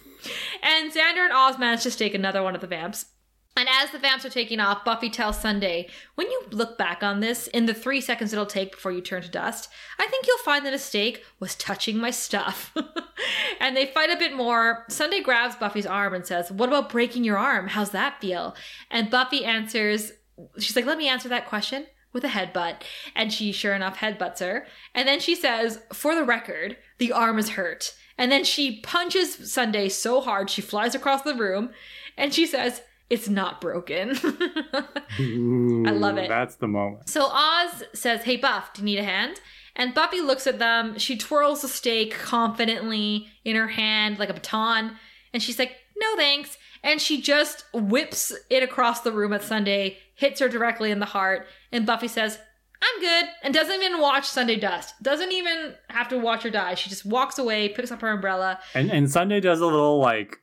And Xander and Oz manage to stake another one of the vamps. And as the vamps are taking off, Buffy tells Sunday, when you look back on this, in the three seconds it'll take before you turn to dust, I think you'll find the mistake was touching my stuff. <laughs> and they fight a bit more. Sunday grabs Buffy's arm and says, What about breaking your arm? How's that feel? And Buffy answers, She's like, Let me answer that question with a headbutt. And she, sure enough, headbutts her. And then she says, For the record, the arm is hurt. And then she punches Sunday so hard she flies across the room. And she says, It's not broken. <laughs> Ooh, I love it. That's the moment. so Oz says, Hey, Buff, do you need a hand? And Buffy looks at them. She twirls the stake confidently in her hand like a baton. And she's like, No thanks. And she just whips it across the room at Sunday, hits her directly in the heart. And Buffy says, I'm good. And doesn't even watch Sunday dust. Doesn't even have to watch her die. She just walks away, picks up her umbrella. And and Sunday does a little like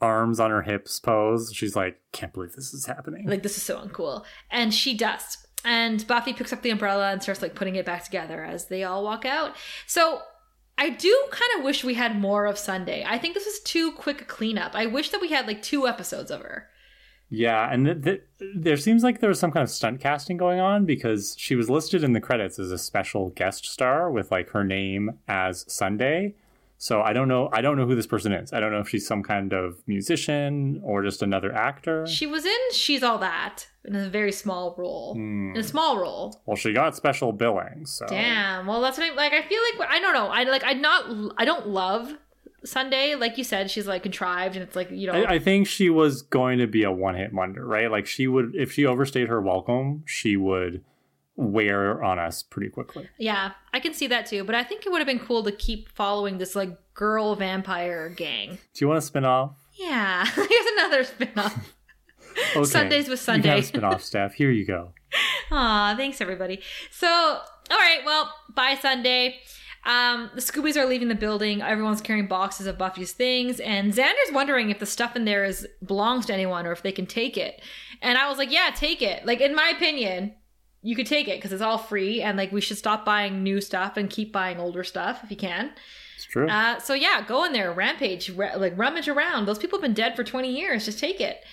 arms on her hips pose. She's like, "Can't believe this is happening." Like, this is so uncool. And she does. And Buffy picks up the umbrella and starts like putting it back together as they all walk out. So I do kind of wish we had more of Sunday. I think this was too quick a cleanup. I wish that we had like two episodes of her. Yeah, and th- th- there seems like there was some kind of stunt casting going on because she was listed in the credits as a special guest star with like her name as Sunday. So I don't know. I don't know who this person is. I don't know if she's some kind of musician or just another actor. She was in She's All That in a very small role. Hmm. In a small role. Well, she got special billing. So Damn. Well, that's what I like. I feel like I don't know. I like. I not. I don't love Sunday. Like you said, she's like contrived, and it's like you know. I, I think she was going to be a one-hit wonder, right? Like she would, if she overstayed her welcome, she would wear on us pretty quickly. Yeah, I can see that too. But I think it would have been cool to keep following this like girl vampire gang. Do you want to spin off? Yeah, <laughs> here's another spinoff. Okay. Sundays with You Sunday. can have spin off staff. Here you go. <laughs> Aw, thanks everybody. So, all right, well, by Sunday. Um, the Scoobies are leaving the building. Everyone's carrying boxes of Buffy's things, and Xander's wondering if the stuff in there is belongs to anyone or if they can take it. And I was like, "Yeah, take it." Like in my opinion, you could take it because it's all free, and like we should stop buying new stuff and keep buying older stuff if you can. It's true. Uh, so yeah, go in there, rampage, ra- like rummage around. Those people have been dead for twenty years. Just take it.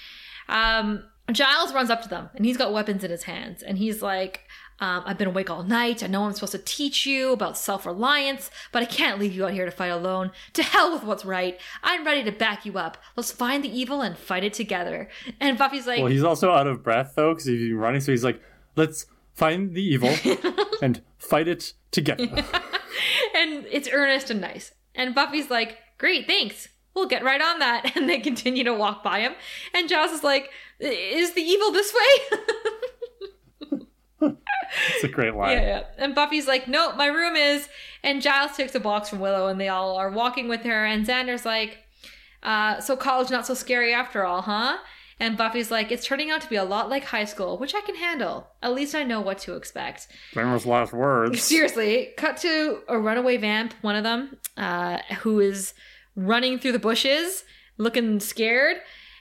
Um, Giles runs up to them, and he's got weapons in his hands, and he's like, um, "I've been awake all night. I know I'm supposed to teach you about self-reliance, but I can't leave you out here to fight alone. To hell with what's right. I'm ready to back you up. Let's find the evil and fight it together." And Buffy's like, well, he's also out of breath though because he's been running. So he's like, "Let's find the evil <laughs> and fight it together." <laughs> and it's earnest and nice. And Buffy's like, "Great, thanks. We'll get right on that." <laughs> And they continue to walk by him. And Giles is like, "Is the evil this way?" it's a great line. yeah, yeah. And Buffy's like, "No, my room is." And Giles takes a box from Willow, and they all are walking with her. And Xander's like, uh, "So college not so scary after all, huh?" And Buffy's like, it's turning out to be a lot like high school, which I can handle. At least I know what to expect. Famous last words. <laughs> Seriously, cut to a runaway vamp, one of them, uh, who is running through the bushes, looking scared.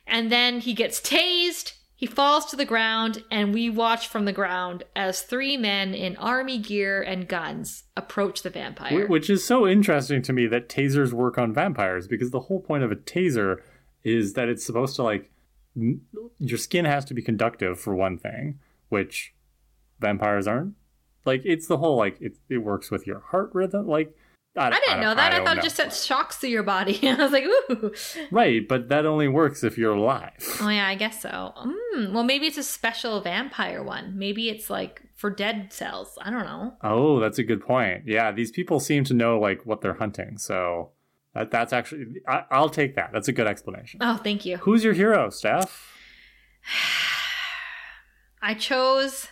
And then he gets tased, he falls to the ground, and we watch from the ground as three men in army gear and guns approach the vampire. Which is so interesting to me that tasers work on vampires because the whole point of a taser is that it's supposed to like your skin has to be conductive for one thing, which vampires aren't. Like it's the whole like it, it works with your heart rhythm. Like I, I didn't don't- know that. I, don't thought know. it just sent shocks to your body. <laughs> I was like, ooh. right, but that only works if you're alive. Oh, yeah, I guess so. Mm, well, maybe it's a special vampire one. Maybe it's like for dead cells. I don't know. Oh, that's a good point. Yeah, these people seem to know like what they're hunting, so that that's actually I, I'll take that. That's a good explanation. Oh, thank you. Who's your hero, Steph? <sighs> I chose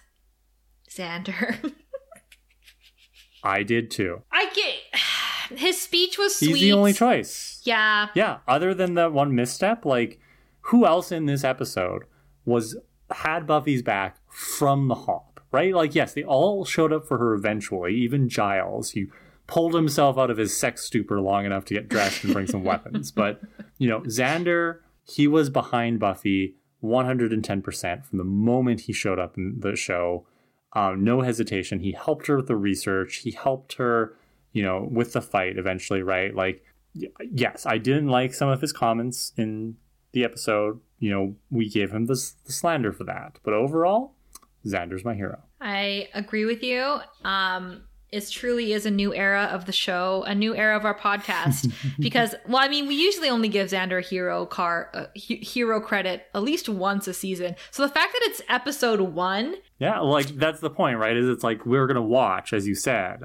Xander. <laughs> I did too. I get <sighs> his speech was sweet. He's the only choice. Yeah. Yeah, other than that one misstep, like who else in this episode was had Buffy's back from the hop, right? Like yes, they all showed up for her eventually, even Giles. He pulled himself out of his sex stupor long enough to get dressed and bring some weapons. <laughs> But, you know, Xander, he was behind Buffy 110% from the moment he showed up in the show. Um, no hesitation. He helped her with the research. He helped her, you know, with the fight eventually, right? Like, yes, I didn't like some of his comments in the episode. You know, we gave him the, the slander for that. But overall, Xander's my hero. I agree with you. Um, it truly is a new era of the show, a new era of our podcast. <laughs> because, well, I mean, we usually only give Xander a hero car uh, he- hero credit at least once a season. So the fact that it's episode one, Yeah, like that's the point, right? Is it's like we're gonna watch, as you said,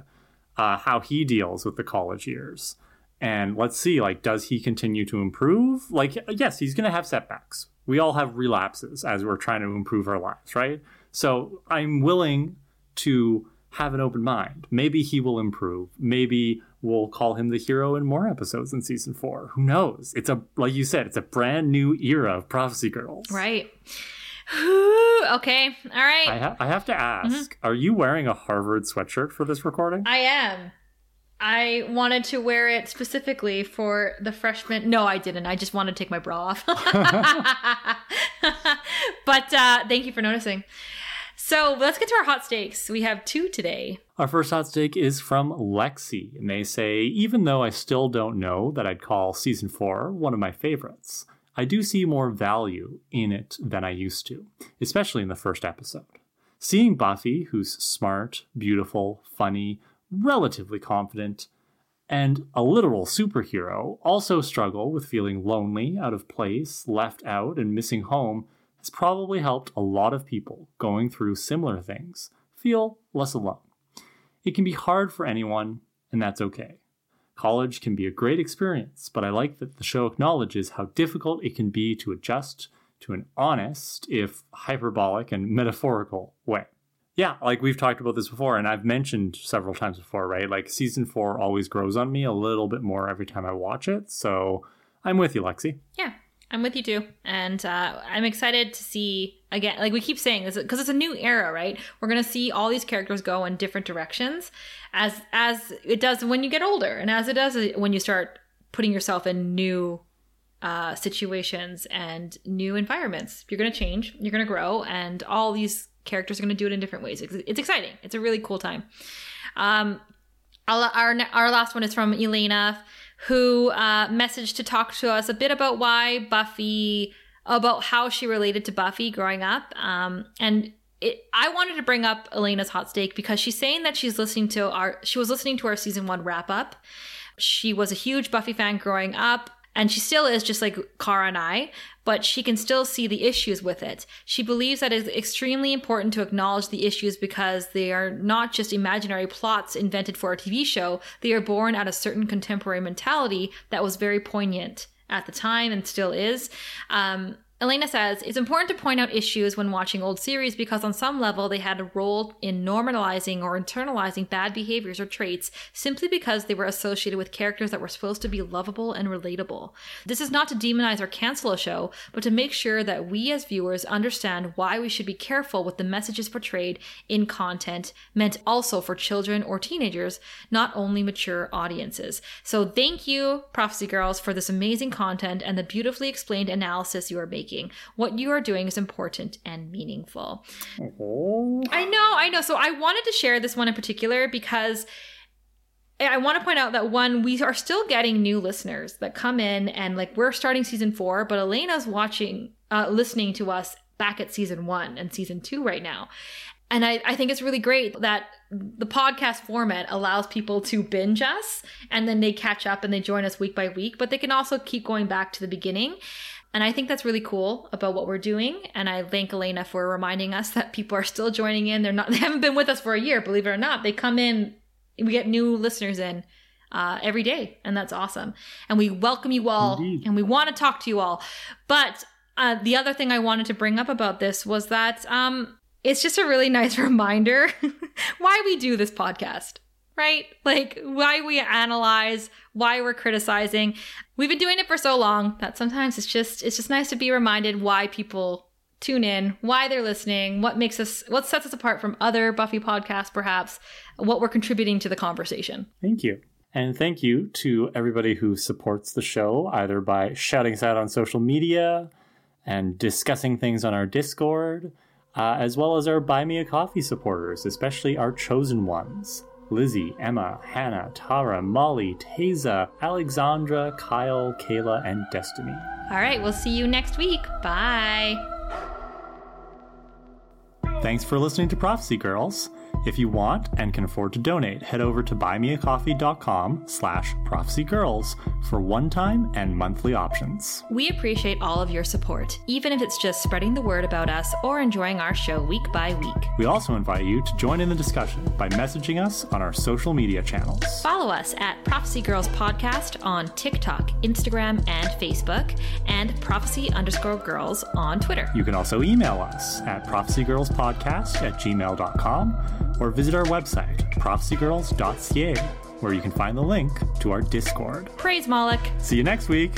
uh, how he deals with the college years, and let's see, like, does he continue to improve? Like, yes, he's gonna have setbacks. We all have relapses as we're trying to improve our lives, right? So I'm willing to have an open mind. Maybe he will improve. Maybe we'll call him the hero in more episodes in season four. Who knows? It's a like you said, it's a brand new era of Prophecy Girls. right? okay, all right. I, ha- I have to ask, Mm-hmm. are you wearing a Harvard sweatshirt for this recording? I am. I wanted to wear it specifically for the freshman. No, I didn't. I just wanted to take my bra off. <laughs> <laughs> but uh, thank you for noticing. So let's get to our hot stakes. We have two today. Our first hot stake is from Lexi, and they say, even though I still don't know that I'd call season four one of my favorites, I do see more value in it than I used to, especially in the first episode. Seeing Buffy, who's smart, beautiful, funny, relatively confident, and a literal superhero, also struggle with feeling lonely, out of place, left out, and missing home has probably helped a lot of people going through similar things feel less alone. It can be hard for anyone, and that's okay. College can be a great experience, but I like that the show acknowledges how difficult it can be to adjust to an honest, if hyperbolic and metaphorical way. Yeah, like we've talked about this before, and I've mentioned several times before, right? Like season four always grows on me a little bit more every time I watch it. So I'm with you, Lexi. Yeah, I'm with you too. And uh, I'm excited to see, again, like we keep saying this, because it's a new era, right? We're to see all these characters go in different directions as as it does when you get older and as it does when you start putting yourself in new uh, situations and new environments. You're to change, you're to grow, and all these characters are to do it in different ways. It's, it's exciting. It's a really cool time. Um, our, our last one is from Elena, who uh, messaged to talk to us a bit about why Buffy, about how she related to Buffy growing up. Um, and it, I wanted to bring up Elena's hot stake because she's saying that she's listening to our, she was listening to our season one wrap up. She was a huge Buffy fan growing up. And she still is just like Kara and I, but she can still see the issues with it. She believes that it's extremely important to acknowledge the issues because they are not just imaginary plots invented for a TV show, they are born out of certain contemporary mentality that was very poignant at the time and still is. Um, Elena says it's important to point out issues when watching old series because, on some level, they had a role in normalizing or internalizing bad behaviors or traits simply because they were associated with characters that were supposed to be lovable and relatable. This is not to demonize or cancel a show, but to make sure that we as viewers understand why we should be careful with the messages portrayed in content meant also for children or teenagers, not only mature audiences. So, thank you, Prophecy Girls, for this amazing content and the beautifully explained analysis you are making making. What you are doing is important and meaningful. Oh. I know, I know. So I wanted to share this one in particular because I want to point out that one, we are still getting new listeners that come in and like we're starting season four, but Elena's watching, uh, listening to us back at season one and season two right now. And I, I think it's really great that the podcast format allows people to binge us and then they catch up and they join us week by week, but they can also keep going back to the beginning. And I think that's really cool about what we're doing. And I thank Elena for reminding us that people are still joining in. They're not, <laughs> they haven't been with us for a year, believe it or not. They come in, we get new listeners in uh, every day. And that's awesome. And we welcome you all Indeed. and we want to talk to you all. But uh, the other thing I wanted to bring up about this was that um, it's just a really <laughs> nice reminder <laughs> why we do this podcast right? Like why we analyze, why we're criticizing. We've been doing it for so long that sometimes it's just it's just nice to be reminded why people tune in, why they're listening, what makes us what sets us apart from other Buffy podcasts perhaps, what we're contributing to the conversation. Thank you. And thank you to everybody who supports the show, either by shouting us out on social media and discussing things on our Discord, uh, as well as our Buy Me a Coffee supporters, especially our chosen ones. Lizzie, Emma, Hannah, Tara, Molly, Taza, Alexandra, Kyle, Kayla, and Destiny. All right, we'll see you next week. Bye. Thanks for listening to Prophecy Girls. If you want and can afford to donate, head over to buymeacoffee.com slash prophecygirls for one-time and monthly options. We appreciate all of your support, even if it's just spreading the word about us or enjoying our show week by week. We also invite you to join in the discussion by messaging us on our social media channels. Follow us at Prophecy Girls Podcast on TikTok, Instagram, and Facebook, and Prophecy underscore girls on Twitter. You can also email us at prophecygirlspodcast at gmail.com or visit our website, prophecygirls.ca, where you can find the link to our Discord. Praise Moloch. See you next week!